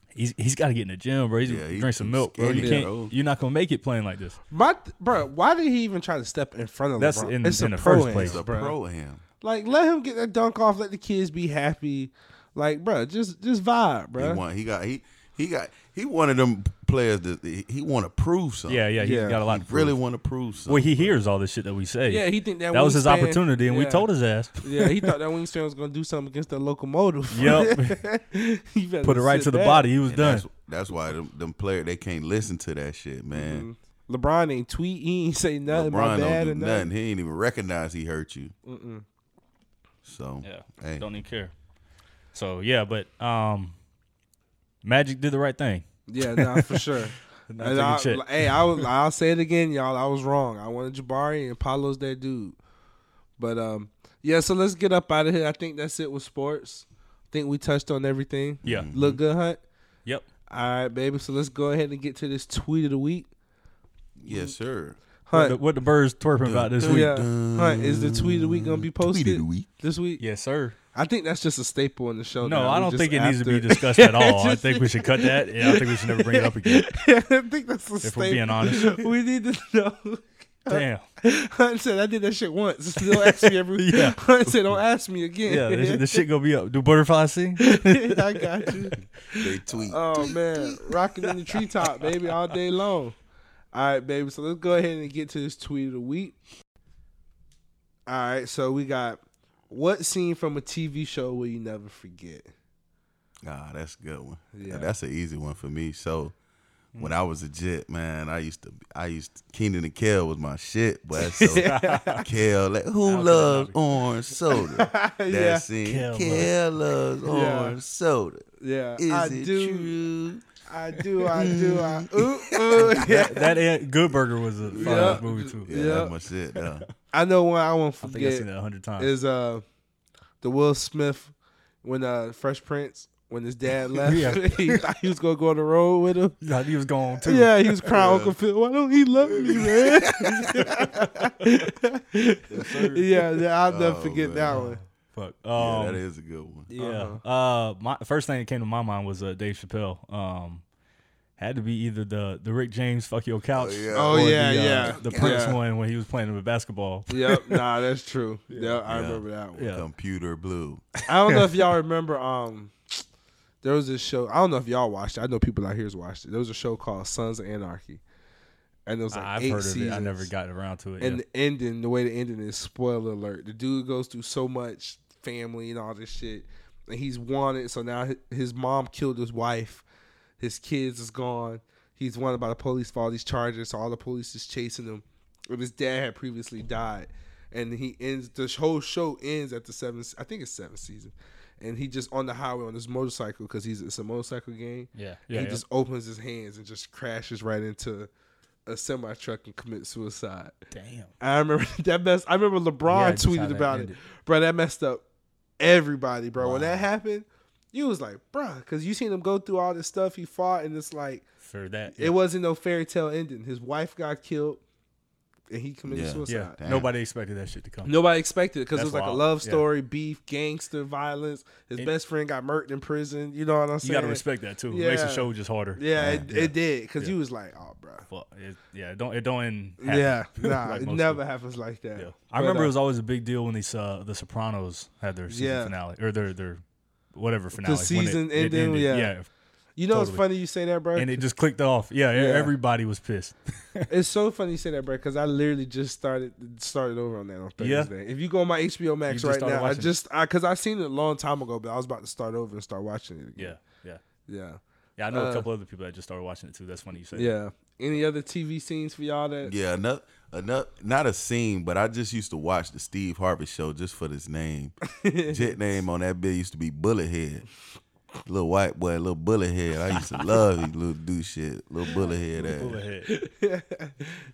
He's he's got to get in the gym, bro. He's
Yeah, he
drink some milk, bro. You can't.
Bro.
You're not gonna make it playing like this.
My bro, why did he even try to step in front of
That's
LeBron?
in-
it's
in
a
the first place.
It's a
bro.
pro him.
Like let him get that dunk off. Let the kids be happy. Like, bro, just just vibe,
He
bro.
want. He got. He he got. He one of them players that he, he want to prove something.
Yeah, yeah. He's
Yeah.
got a lot
He
to
really want to prove something.
Well, he hears all this shit that we say.
Yeah, he think that
that was his
wingspan-
opportunity, and we told his ass.
Yeah, he thought that wingspan was gonna do something against the locomotive.
Yep.
He
Put it right
sit
to the
back.
body. He was
And
done.
That's, that's why them, them players they can't listen to that shit, man.
Mhm. LeBron ain't tweet. He ain't say nothing. my
LeBron
bad
don't
or
do
nothing.
nothing. He ain't even recognize he hurt you.
Mm-mm.
So
Yeah,
hey,
don't even care. So yeah, but um, Magic did the right thing.
Yeah, nah, for sure.
Not
And
taking
I, hey, I was, I'll say it again, y'all. I was wrong. I wanted Jabari and Paolo's that dude. But um, yeah. So let's get up out of here. I think that's it with sports. I think we touched on everything.
Yeah.
Mm-hmm.
Look good, Hunt.
Yep.
All right, baby. So let's go ahead and get to this tweet of the week.
yes, sir.
What
Hunt.
the, what the birds twerping about this week?
yeah. Hunt. Is the tweet of the week gonna be posted
Tweet of the week.
this week?
Yes, sir.
I think that's just a staple in the show.
No,
now.
I
We
don't
just
think it needs to be
after-
discussed at all. I think we should cut that. Yeah, I think we should never bring it up again.
I think that's a
If
staple.
we're being honest.
we need to know.
Damn.
Hunt said I did that shit once. Don't ask me every.
Yeah.
Hunt said don't ask me again.
Yeah, this, this shit gonna be up. Do butterflies sing?
I got you.
They tweet.
Oh man, rocking in the treetop, baby, all day long. All right, baby. So let's go ahead and get to this tweet of the week. All right, so we got what scene from a TV show will you never forget?
Ah, that's a good one.
Yeah.
Yeah. That's an easy one for me. So when I was a jet, man, I used to I used to, Kenan and Kel was my shit, but so Kel like who loves orange soda? That
yeah,
scene.
Kel
Kel, loves
Yeah.
orange soda.
yeah.
Is
I
it
do,
true?
I do, I do, I ooh, ooh, yeah.
That, that Ant- Good Burger was a fun
Yeah.
movie too.
Yeah,
Yeah.
that's my shit. though.
I know one I won't
I think I've
forget
seen that a hundred times.
is uh the Will Smith when uh Fresh Prince when his dad left.
Yeah.
he thought he was gonna go on the road with him.
Yeah, he was gone too.
Yeah, he was crying, Uncle Phil. Why don't he love me, man? yeah, yeah, I'll never
Oh,
forget
man.
that one.
Fuck.
yeah,
Um,
that is a good one.
Yeah.
Uh-huh.
Uh, my first thing that came to my mind was uh, Dave Chappelle. Um, had to be either the the Rick James "Fuck Your Couch"
Oh, yeah.
Oh,
or
yeah,
the, uh,
yeah.
the Prince
Yeah.
one when he was playing with basketball.
Yep, nah, that's true. Yeah, I
Yeah.
remember that one.
Yeah.
Computer blue.
I don't know if y'all remember. Um, there was this show. I don't know if y'all watched it. I know people out here's watched it. There was a show called Sons of Anarchy, and it was like
I've
eight
heard of
seasons.
it. I never got around to it.
And
yeah.
the ending, the way the ending is spoiler alert. The dude goes through so much family and all this shit, and he's wanted. So now his mom killed his wife, his kids is gone. He's wanted by the police for all these charges. So all the police is chasing him. And his dad had previously died, and he ends. The whole show ends at the seventh. I think it's seventh season, and he just on the highway on his motorcycle because he's it's a motorcycle game.
yeah,
he
yeah, yeah.
just opens his hands and just crashes right into a semi truck and commits suicide.
Damn.
I remember that mess. I remember LeBron
Yeah,
tweeted about it, bro. That messed up everybody, bro. When that happened, you was like, bro, because you seen him go through all this stuff he fought, and it's like
For that,
it wasn't no fairy tale ending. His wife got killed, and he committed
Yeah.
suicide.
yeah. Nobody expected that shit to come.
Nobody expected it because it was like
wild.
a love
Yeah.
story, beef, gangster violence. His
And-
best friend got murdered in prison. You know what I'm saying?
You gotta respect that too. It makes the show just harder.
Yeah, it,
Yeah.
it did because
Yeah.
he was like, oh, bro.
Fuck. It, yeah. It don't it don't end. happy
Yeah, nah,
like
it never
do.
happens like that.
Yeah. I
But,
remember
uh,
it was always a big deal when these uh, the Sopranos had their season
Yeah.
finale or their their whatever finale. when it-
season
it
ending,
ended.
yeah.
Yeah.
You know, it's funny you say that, bro.
And it just clicked off. Yeah,
Yeah.
everybody was pissed.
It's so funny you say that, bro, because I literally just started started over on that on
Yeah.
If you go on my HBO Max right now, I
watching it.
just I because I seen it a long time ago, but I was about to start over and start watching it
Yeah,
again.
yeah,
Yeah,
yeah. I know
Uh,
a couple other people that just started watching it too. That's funny you said.
yeah. Any other TV scenes for y'all that?
Yeah, another, another, not a scene, but I just used to watch the Steve Harvey show just for this name. Jet name on that bit used to be Bullet Head. Little white boy, little bullet head. I used to love his little do shit. Little bullet head ass.
Bullhead.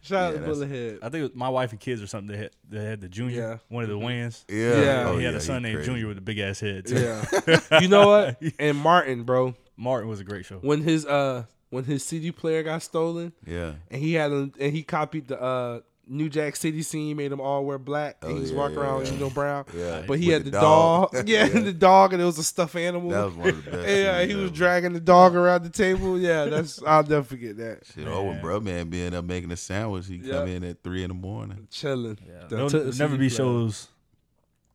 Shout out
Yeah,
to
that's-
Bullethead.
I think it was my wife and kids or something. They had, they had the junior,
Yeah.
one of the wins.
Yeah.
Yeah.
Oh,
he had
yeah,
a son named
crazy.
Junior with a big ass head. Too.
Yeah. you know what? And Martin, bro,
Martin was a great show.
when his uh when his CD player got stolen
Yeah.
and he had a, and he copied the uh New Jack City scene, made them all wear black, and
Oh,
he was
yeah,
walking
yeah,
around with
yeah.
Nino Brown.
Yeah.
But he
With
had the, dog. Yeah,
Yeah.
the dog, and it was a stuffed animal.
That was one of the best.
yeah,
scenes
he was
ever.
dragging the dog around the table. Yeah, that's I'll never forget that.
Shit, oh, when bro man being up making a sandwich, he come in at three in the morning.
Chilling.
Yeah.
The-
There'll
took
never be shows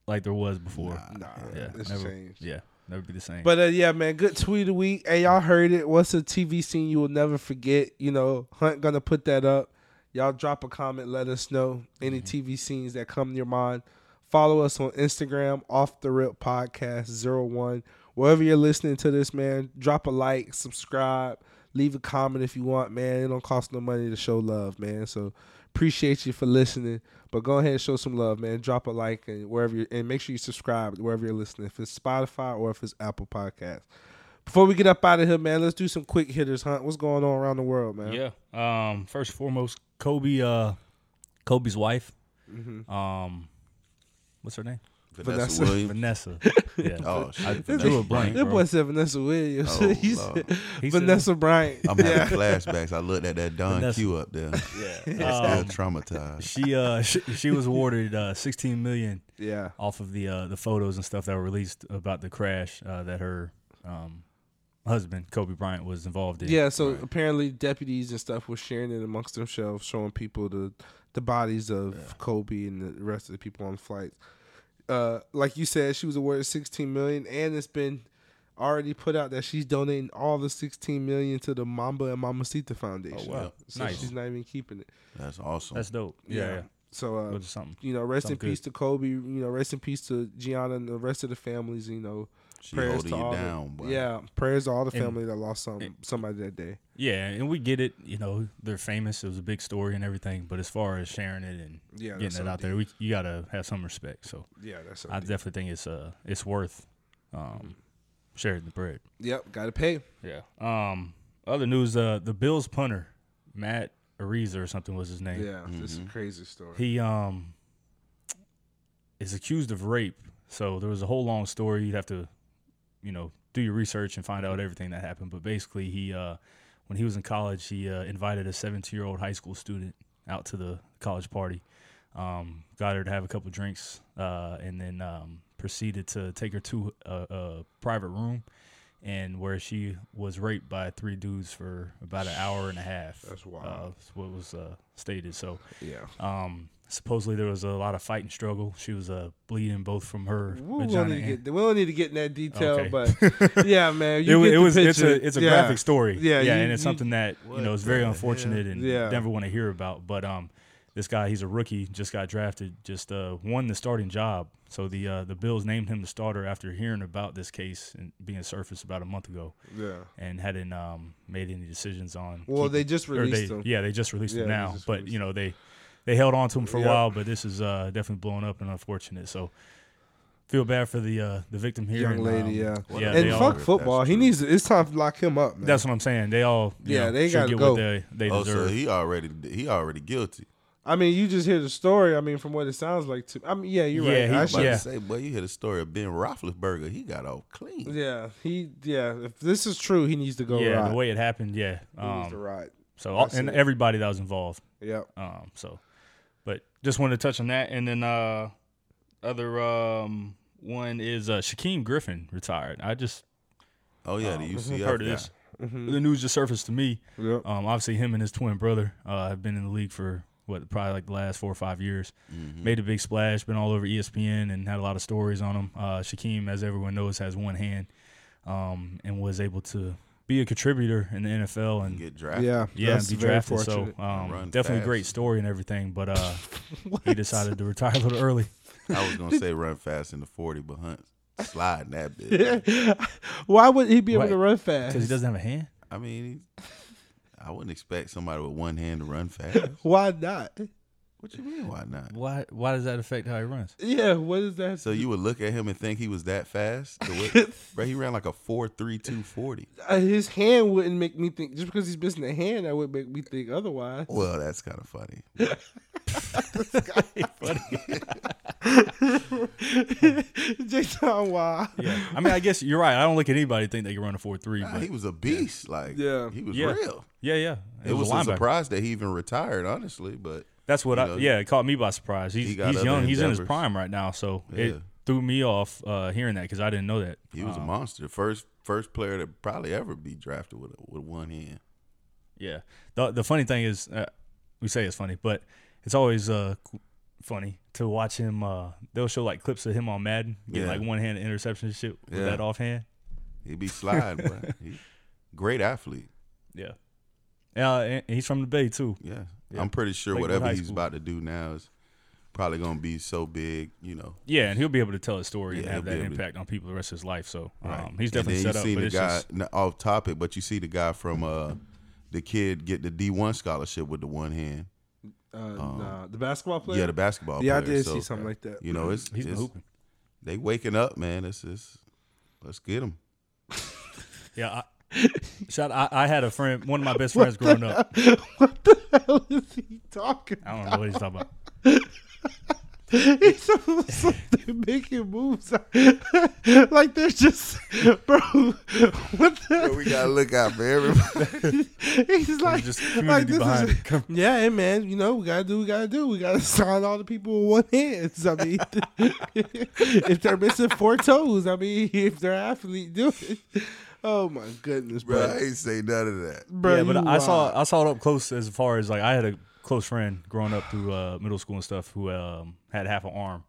like there was before.
Nah.
Nah,
yeah,
it's
never,
changed.
Yeah, never be the same.
But uh, yeah, man, good tweet of the week. Hey, y'all heard it. What's a TV scene you will never forget? You know, Hunt gonna put that up. Y'all drop a comment, let us know any TV scenes that come to your mind. Follow us on Instagram, off the rip podcast 01. Wherever you're listening to this, man, drop a like, subscribe, leave a comment if you want, man. It don't cost no money to show love, man. So appreciate you for listening. But go ahead and show some love, man. Drop a like and wherever you and make sure you subscribe wherever you're listening. If it's Spotify or if it's Apple Podcast. Before we get up out of here, man, let's do some quick hitters, Hunt. What's going on around the world, man?
yeah. Um. First and foremost, Kobe. Uh, Kobe's wife.
Mhm.
Um, what's her name?
Vanessa,
Vanessa.
Williams.
Vanessa. Yeah.
Oh shit.
I
Vanessa
drew a blank,
That
bro.
boy said Vanessa Williams.
Oh,
he said
He said-
Vanessa Bryant.
I'm
yeah.
having flashbacks. I looked at that Don
Vanessa.
Q up there.
Yeah.
Still
Um,
traumatized.
she uh she, she was awarded uh 16 million
yeah.
off of the uh the photos and stuff that were released about the crash uh, that her um husband Kobe Bryant was involved in.
Yeah, so
Right.
apparently deputies and stuff were sharing it amongst themselves, showing people the the bodies of Kobe and the rest of the people on the flights. Uh, like you said, she was awarded 16 million, and it's been already put out that she's donating all the 16 million to the Mamba and Mamacita Foundation.
Oh, wow.
So
Nice.
she's not even keeping it.
That's awesome.
That's dope. Yeah. yeah.
So uh,
something.
you know, rest in
Sounds good.
peace to Kobe. You know, rest in peace to Gianna and the rest of the families. You know,
she
prayers
holding
to
you
all
down,
the, yeah, prayers to all the
And-
family that lost some
and-
somebody that day.
Yeah, and we get it. You know, they're famous. It was a big story and everything. But as far as sharing it and
Yeah,
getting it out
OD.
there, we you gotta have some respect. So
Yeah, that's.
I definitely think it's uh it's worth um sharing the bread.
Yep, got to pay.
Yeah. Um. Other news. Uh, the Bills punter Matt Araiza or something was his name.
Yeah, this is a
Mhm.
crazy story.
He um is accused of rape. So there was a whole long story. You'd have to, you know, do your research and find out everything that happened. But basically, he uh, when he was in college, he uh, invited a 17 year old high school student out to the college party. Um, got her to have a couple drinks, uh, and then um, proceeded to take her to a, a private room, and where she was raped by three dudes for about an hour and a half.
That's wild.
Uh, what was uh, stated. So
yeah,
um, supposedly there was a lot of fight and struggle. She was uh, bleeding both from her
we don't,
vagina.
need
and-
get, we don't need to get in that detail,
Okay.
but yeah, man,
it,
you
wa-
get
it was it's a it's a
Yeah.
graphic story.
Yeah,
yeah,
you-
and it's
you-
something that you know is very unfortunate and
Yeah.
never want to hear about. But um, this guy he's a rookie, just got drafted, just uh won the starting job. So the uh, the Bills named him the starter after hearing about this case and being surfaced about a month ago,
Yeah.
and hadn't um made any decisions on.
Well,
keeping-
they just released
they,
him.
Yeah, they just released
Yeah,
him now.
just
But you know they they held on to him for a while, but this is uh, definitely blown up and unfortunate. So feel bad for the uh, the victim here.
Young
and,
lady,
um,
yeah.
Yeah,
and fuck
If
football. He needs. To, it's time to lock him up, man.
That's what I'm saying. They all
Yeah,
know,
they
should
gotta go.
what they they
Oh, so he already he already guilty.
I mean, you just hear the story. I mean, from what it sounds like to. I mean, yeah, you're
Yeah,
right.
he-
I
I'm
should-
about
yeah.
say, boy, you hear the story of Ben Roethlisberger. He got off clean.
Yeah, he. Yeah, if this is true, he needs to go.
yeah,
ride.
the way it happened. Yeah.
he needs to
Um,
ride.
so all, and
it.
everybody that was involved.
Yep.
Um, so, but just wanted to touch on that, and then uh, other um one is uh Shaquem Griffin retired. I just
Oh yeah,
um,
the UCF
heard of
guy.
this.
Mhm.
The news just surfaced to me.
Yep.
Um, obviously, him and his twin brother uh, have been in the league for what probably like the last four or five years.
Mhm.
Made a big splash, been all over ESPN, and had a lot of stories on him. Uh, Shaquem, as everyone knows, has one hand, um, and was able to be a contributor in the NFL and
get drafted.
Yeah.
yeah, and be drafted. So
fortunate.
um, definitely a
fast.
great story and everything. But uh, he decided to retire a little early.
I was gonna say run fast in the forty, but Hunt sliding that bit.
Why would he be able
Right.
to run fast?
because he doesn't have a hand.
I mean, I wouldn't expect somebody with one hand to run fast.
Why not?
What you mean? Why not?
Why? Why does that affect how he runs?
Yeah, what is that?
So you would look at him and think he was that fast? The way- bro, he ran like a four three two forty.
Uh, his hand wouldn't make me think just because he's missing a hand. That would make me think otherwise.
Well, that's kind of funny. Funny.
Jason, why?
Yeah, I mean, I guess you're right. I don't look at anybody think they can run a four three,
Nah,
but
he was a beast. Like,
Yeah.
he was
Yeah.
real.
yeah, yeah,
It, was,
a
a
linebacker.
surprise that he even retired, honestly. But
That's what
you
I.
know,
yeah, it caught me by surprise. He's
he
he's young. He's in his prime right now, so
Yeah.
it threw me off uh, hearing that because I didn't know that.
he was a
Um,
monster. First first player to probably ever be drafted with with one hand.
Yeah. The the funny thing is, uh, we say it's funny, but it's always uh funny to watch him. Uh, they'll show like clips of him on Madden, get
Yeah.
like one hand interception shit with
Yeah.
that offhand.
He'd be sliding, bro. He, great athlete.
Yeah. Yeah, and he's from the Bay too.
Yeah.
Yeah.
I'm pretty sure
Lakewood
whatever
High
he's
School.
about to do now is probably gonna be so big, you know.
Yeah, and he'll be able to tell a story and
Yeah,
have
he'll
that
be able to-
impact on people the rest of his life. So
Right.
um, he's
And
definitely
then
set up.
you see
But
the
it's
guy
just
n- off topic, but you see the guy from uh the kid get the D one scholarship with the one hand.
Uh, nah, the basketball player.
Um, Yeah, the basketball player.
Yeah, I
player.
did
So,
see something like that.
You know, it's,
he's been
it's
hooping.
they waking up, man. It's just let's get them.
Yeah. I, shout. I, I had a friend, one of my best friends growing up.
what the hell is he talking?
I don't know what he's talking about.
He's supposed to making moves like they're just, bro. What the?
we gotta look out for everybody.
He's like,
just
like
community
this is,
it.
yeah, hey, man. You know, we gotta do, what we gotta do. We gotta sign all the people with one hand. I mean, if they're missing four toes, I mean, if they're athlete, do it. Oh my goodness,
bro,
bro.
I ain't say none of that.
Bro,
yeah, but
you
I saw. I saw it up close as far as like I had a close friend growing up through uh, middle school and stuff who um, had half an arm,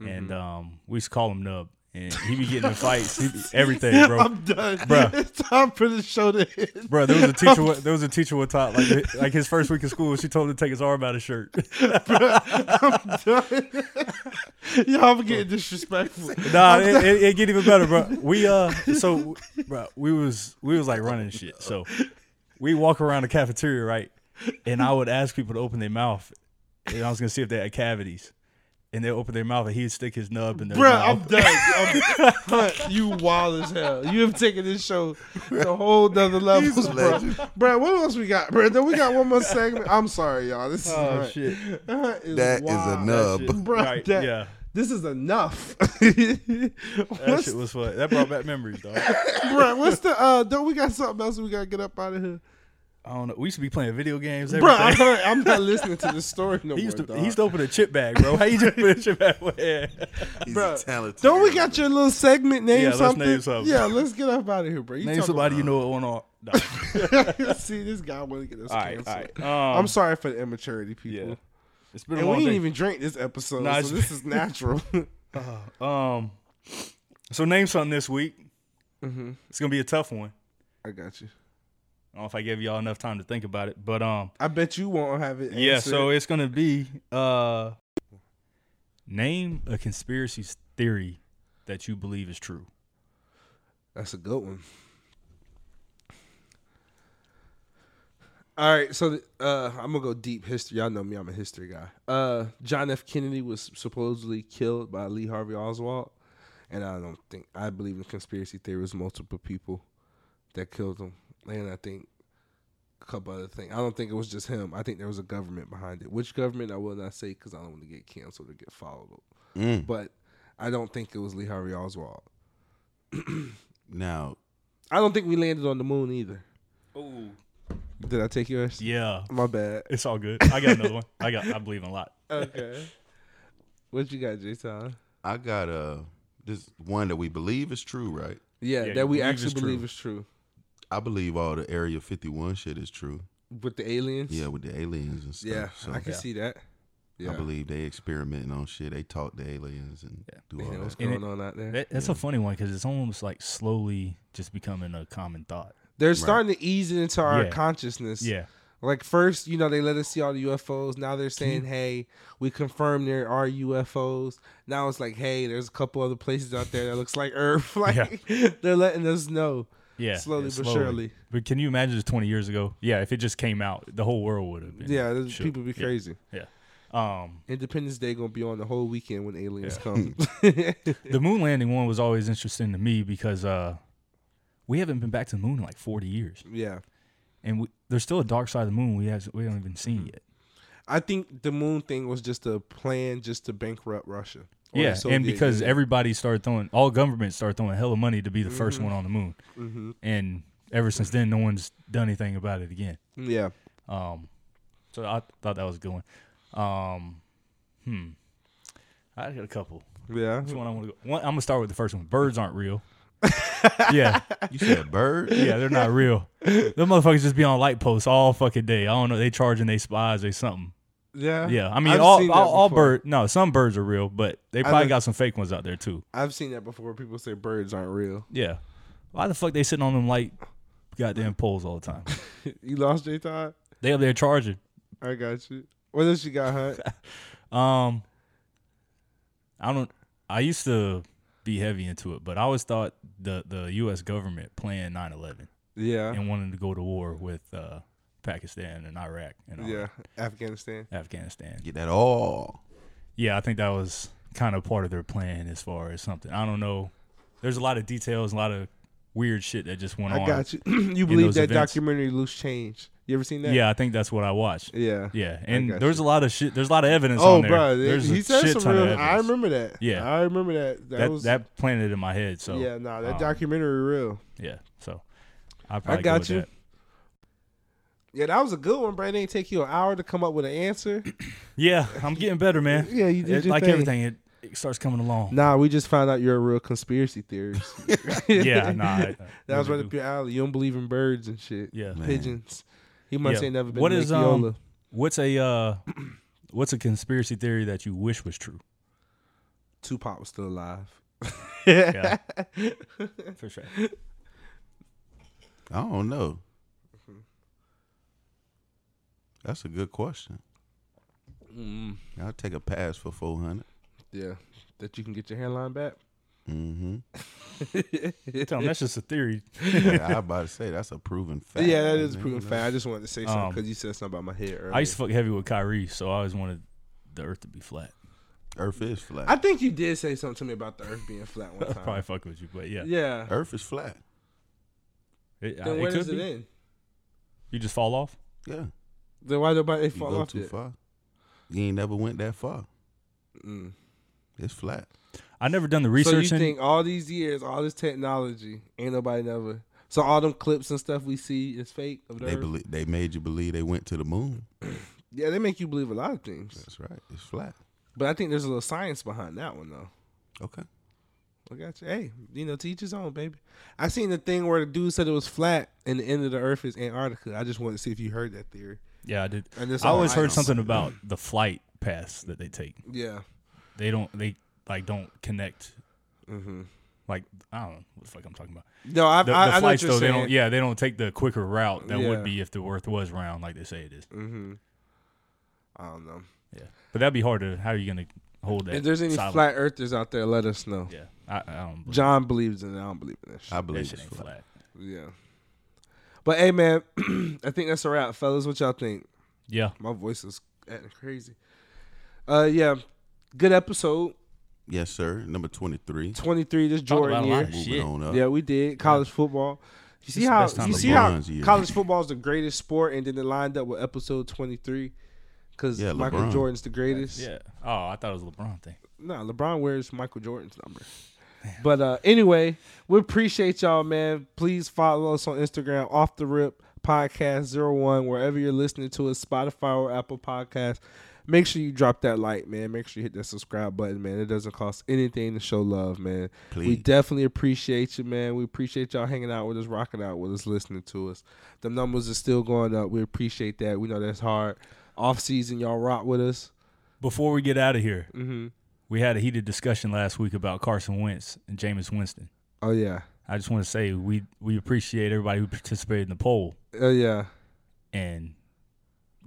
and
Mm-hmm.
um, we used to call him Nub, and he be getting in fights, he be, everything, bro.
I'm done,
bro.
It's time for the show to end.
Bro, there was a teacher. wa- There was a teacher one time, like like his first week of school, she told him to take his arm out of his shirt. Bro, I'm done.
Y'all I'm getting disrespectful.
nah, it, it, it get even better, bro. We uh, so bro, we was we was like running shit. So we walk around the cafeteria, right? And I would ask people to open their mouth, and I was gonna see if they had cavities. And they open their mouth, and he'd stick his nub in their
Bruh, I'm done. I'm, Hunt, you wild as hell. You have taken this show to a whole nother levels,
a
bro.
legend.
Bro, what else we got, bro? Then we got one more segment. I'm sorry, y'all. This is
Oh
Hunt.
shit!
Hunt is
That is a nub.
Shit.
Bro,
Right,
that-
yeah,
This is enough.
that
what's,
shit was fun. That brought back memories, dog.
bro, what's the uh? Don't we got something else we gotta get up out of here,
I don't know. We used to be playing video games.
bro? I'm
Everything.
not, I'm not listening to this story no
He
more.
used to
dog.
he used to open a chip bag, bro. How you just put a chip bag? Yeah.
He's
Bruh,
a talented.
Don't we got your little segment? Name
Yeah, let's
something.
name something.
Yeah, let's get up out of here, bro. You
Name
talk
somebody you know on all. Nah.
about- See, this guy want to get us
All right,
canceled.
all right. Um,
I'm sorry for the immaturity, people.
Yeah. It's been a
And
long
we didn't
day.
even drink this episode,
Nah,
so this is natural.
Um, so name something this week.
Mm-hmm.
It's gonna be a tough one.
I got you.
I don't know if I gave y'all enough time to think about it, but um,
I bet you won't have it.
yeah. So it's gonna be uh, name a conspiracy theory that you believe is true.
that's a good one. All right, so uh, I'm gonna go deep history. Y'all know me; I'm a history guy. Uh, John F. Kennedy was supposedly killed by Lee Harvey Oswald, and I don't think I believe in conspiracy theories. Multiple people that killed him, and I think a couple other things. I don't think it was just him. I think there was a government behind it. Which government I will not say because I don't want to get canceled or get followed.
Mm.
But I don't think it was Lee Harvey Oswald.
Now,
I don't think we landed on the moon either.
Oh,
Did I take yours?
yeah.
My bad.
It's all good. I got another one. I got. I believe in a lot.
Okay. what you got, Jason?
I got uh this one that we believe is true, right?
Yeah,
Yeah,
that we
believe
actually
it's true.
believe is true.
I believe all the Area 51 shit is true.
With the aliens?
Yeah, with the aliens and stuff.
Yeah,
so
I can
Yeah.
see that. Yeah.
I believe they experimenting on shit. They talk to aliens and
Yeah.
do
Man,
all
what's
that.
And
going on out there?
That, that's a funny one because it's almost like slowly just becoming a common thought.
They're starting to ease it into our
Yeah.
consciousness.
Yeah.
Like first, you know, they let us see all the UFOs. Now they're saying,
you-
"Hey, we confirm there are UFOs." Now it's like, "Hey, there's a couple other places out there that looks like Earth." like they're letting us know
Yeah.
slowly
yeah,
but surely.
But can you imagine just 20 years ago? Yeah, if it just came out, the whole world would have been.
Yeah, there's-
shook.
people be crazy.
Yeah.
crazy.
Um,
Independence Day gonna be on the whole weekend when aliens
Yeah.
come.
the moon landing one was always interesting to me because uh, we haven't been back to the moon in like 40 years,
yeah,
and we, there's still a dark side of the moon we has we haven't even seen yet.
I think the moon thing was just a plan just to bankrupt Russia. Or the
Yeah,
Soviet
and because
Union.
everybody started throwing, all governments started throwing hella money to be the first
Mm-hmm.
one on the moon,
Mhm.
and ever since then, no one's done anything about it again.
yeah,
Um, so I thought that was a good one. Um, hmm, I got a couple.
yeah,
Which one I want to go? One, I'm gonna start with the first one. Birds aren't real. yeah,
You said bird?
yeah, they're not real. Them motherfuckers just be on light posts all fucking day. I don't know. They charging they spies or something.
Yeah,
Yeah, I mean
I've
all all, all
before.
bird. No, some birds are real, but they probably
I've-
got some fake ones out there too.
I've seen that before. People say birds aren't real.
Yeah. Why the fuck they sitting on them light goddamn poles all the time?
you lost J Todd.
They up there charging.
I got you. What else you got, Hunt?
Um, I don't. I used to be heavy into it, but I always thought the the U.S. government planned 9/11
yeah,
and wanted to go to war with uh, Pakistan and Iraq and all
yeah, Afghanistan.
that, Afghanistan.
Get that all.
Yeah, I think that was kind of part of their plan as far as something. I don't know. There's a lot of details, a lot of weird shit that just went on.
I got you. you believe that
events.
documentary Loose Change? You ever seen that?
Yeah, I think that's what I watched.
Yeah.
Yeah, and there's
you.
a lot of shit. There's a lot of evidence
Oh,
on there.
bro,
there's
he
a
said
shit
some
ton
real. I remember that.
Yeah.
I remember that. That,
that
was
that planted in my head. So
yeah. No, that
um,
documentary real.
yeah, so I probably
got
go with
you.
that.
Yeah, that was a good one, bro. It didn't take you an hour to come up with an answer.
Yeah, I'm getting better, man.
Yeah, you did
It-
your
like
thing.
everything, it, it starts coming along.
Nah, we just found out you're a real conspiracy theorist.
yeah, nah. I-
that was
really
right up your alley. You don't believe in birds and shit.
Yeah.
Man.
Pigeons. He must
Yeah.
ain't never been
What
to
is, um, What's a uh, what's a conspiracy theory that you wish was true?
Tupac was still alive.
Yeah, for sure.
I don't know. That's a good question.
Mm,
I'll take a pass for 400.
yeah, that you can get your hairline back.
Mm-hmm.
Tell 'em that's just a theory.
yeah, I was about to say, that's a proven fact.
yeah, that is a proven fact. I just wanted to say something
Um,
because you said something about my hair. Earlier.
I used to fuck heavy with Kyrie, so I always wanted the Earth to be flat.
Earth is flat.
I think you did say something to me about the Earth being flat one time.
Probably fuck with you, but yeah,
Yeah.
Earth is flat.
it,
Then
it
where
could
does it
be.
end?
You just fall off.
Yeah.
Then why nobody
You
fall
go
off
too
yet?
far. You ain't never went that far.
Mm.
It's flat.
I never done the research.
So you
research.
think all these years, all this technology, ain't nobody never. So all them clips and stuff we see is fake of the
They
Earth?
believe they made you believe they went to the moon.
Yeah, they make you believe a lot of things.
That's right. It's flat.
But I think there's a little science behind that one though.
Okay.
I got you. Hey, you know, teach his own, baby. I seen the thing where the dude said it was flat and the end of the earth is Antarctica. I just wanted to see if you heard that theory.
Yeah, I did.
And this
I
all
always heard
ice.
something about the flight paths that they take.
Yeah.
They don't. They like don't connect.
Mm-hmm.
Like I don't know what the fuck I'm talking about.
No, I,
The,
I,
the
I know what
flights
you're
though, they
saying.
don't. Yeah, they don't take the quicker route that
Yeah.
would be if the Earth was round, like they say it is.
Mm-hmm. I don't know.
Yeah, but that'd be hard to. How are you gonna hold that?
If there's any
silent?
flat earthers out there, let us know.
Yeah, I, I don't. Believe
John believes in it. I don't believe in that shit.
I
that
believe
shit
it's
ain't
flat.
flat.
Yeah. But hey, man, I think that's a wrap, fellas. What y'all think?
Yeah,
My voice is acting crazy. Uh, yeah, good episode.
Yes, sir. Number 23.
Twenty three. This Jordan year.
lot of
Moving
shit.
on up.
Yeah, we did college football. You see
This
how you see how
year.
college football is the greatest sport, and then it lined up with episode twenty three because
Yeah,
Michael
LeBron.
Jordan's the greatest.
yeah. Oh, I thought it was a LeBron thing.
No, LeBron wears Michael Jordan's number. But uh, anyway, we appreciate y'all, man. Please follow us on Instagram, off the rip podcast zero one, wherever you're listening to us, Spotify or Apple Podcast. Make sure you drop that like, man. Make sure you hit that subscribe button, man. It doesn't cost anything to show love, man. We definitely appreciate you, man. We appreciate y'all hanging out with us, rocking out with us, listening to us. The numbers are still going up. We appreciate that. We know that's hard. Off season, y'all rock with us.
Before we get out of here,
Mm-hmm.
We had a heated discussion last week about Carson Wentz and Jameis Winston.
Oh yeah.
I just want to say we we appreciate everybody who participated in the poll,
Oh yeah.
and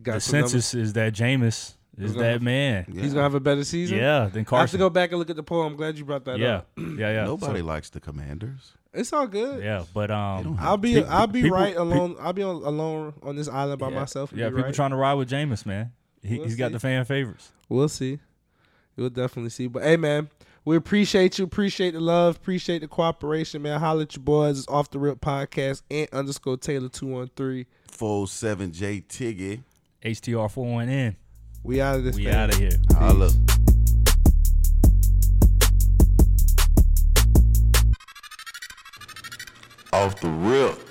Got
the
some numbers.
census is that Jameis is
gonna-
that man.
Yeah.
He's gonna have a better season.
Yeah, than Carson.
I have to go back and look at the poll. I'm glad you brought that
yeah,
up.
yeah, yeah.
Nobody
So,
likes the commanders.
It's all good.
yeah, but um,
I'll be
Pe-
I'll be
people-
right
pe-
alone. I'll be on, alone on this island by
yeah,
myself.
Yeah, people
right.
trying to ride with Jameis, man. he,
We'll
has got the fan favorites.
We'll see. We'll definitely see. But hey, man, we appreciate you. Appreciate the love. Appreciate the cooperation, man. Holla at your boys. It's off the rip podcast and underscore Taylor two one three.
Full seven J Tiggy.
HTR four one in.
We out of this.
We
thing.
out of here.
Holla. Off the rip.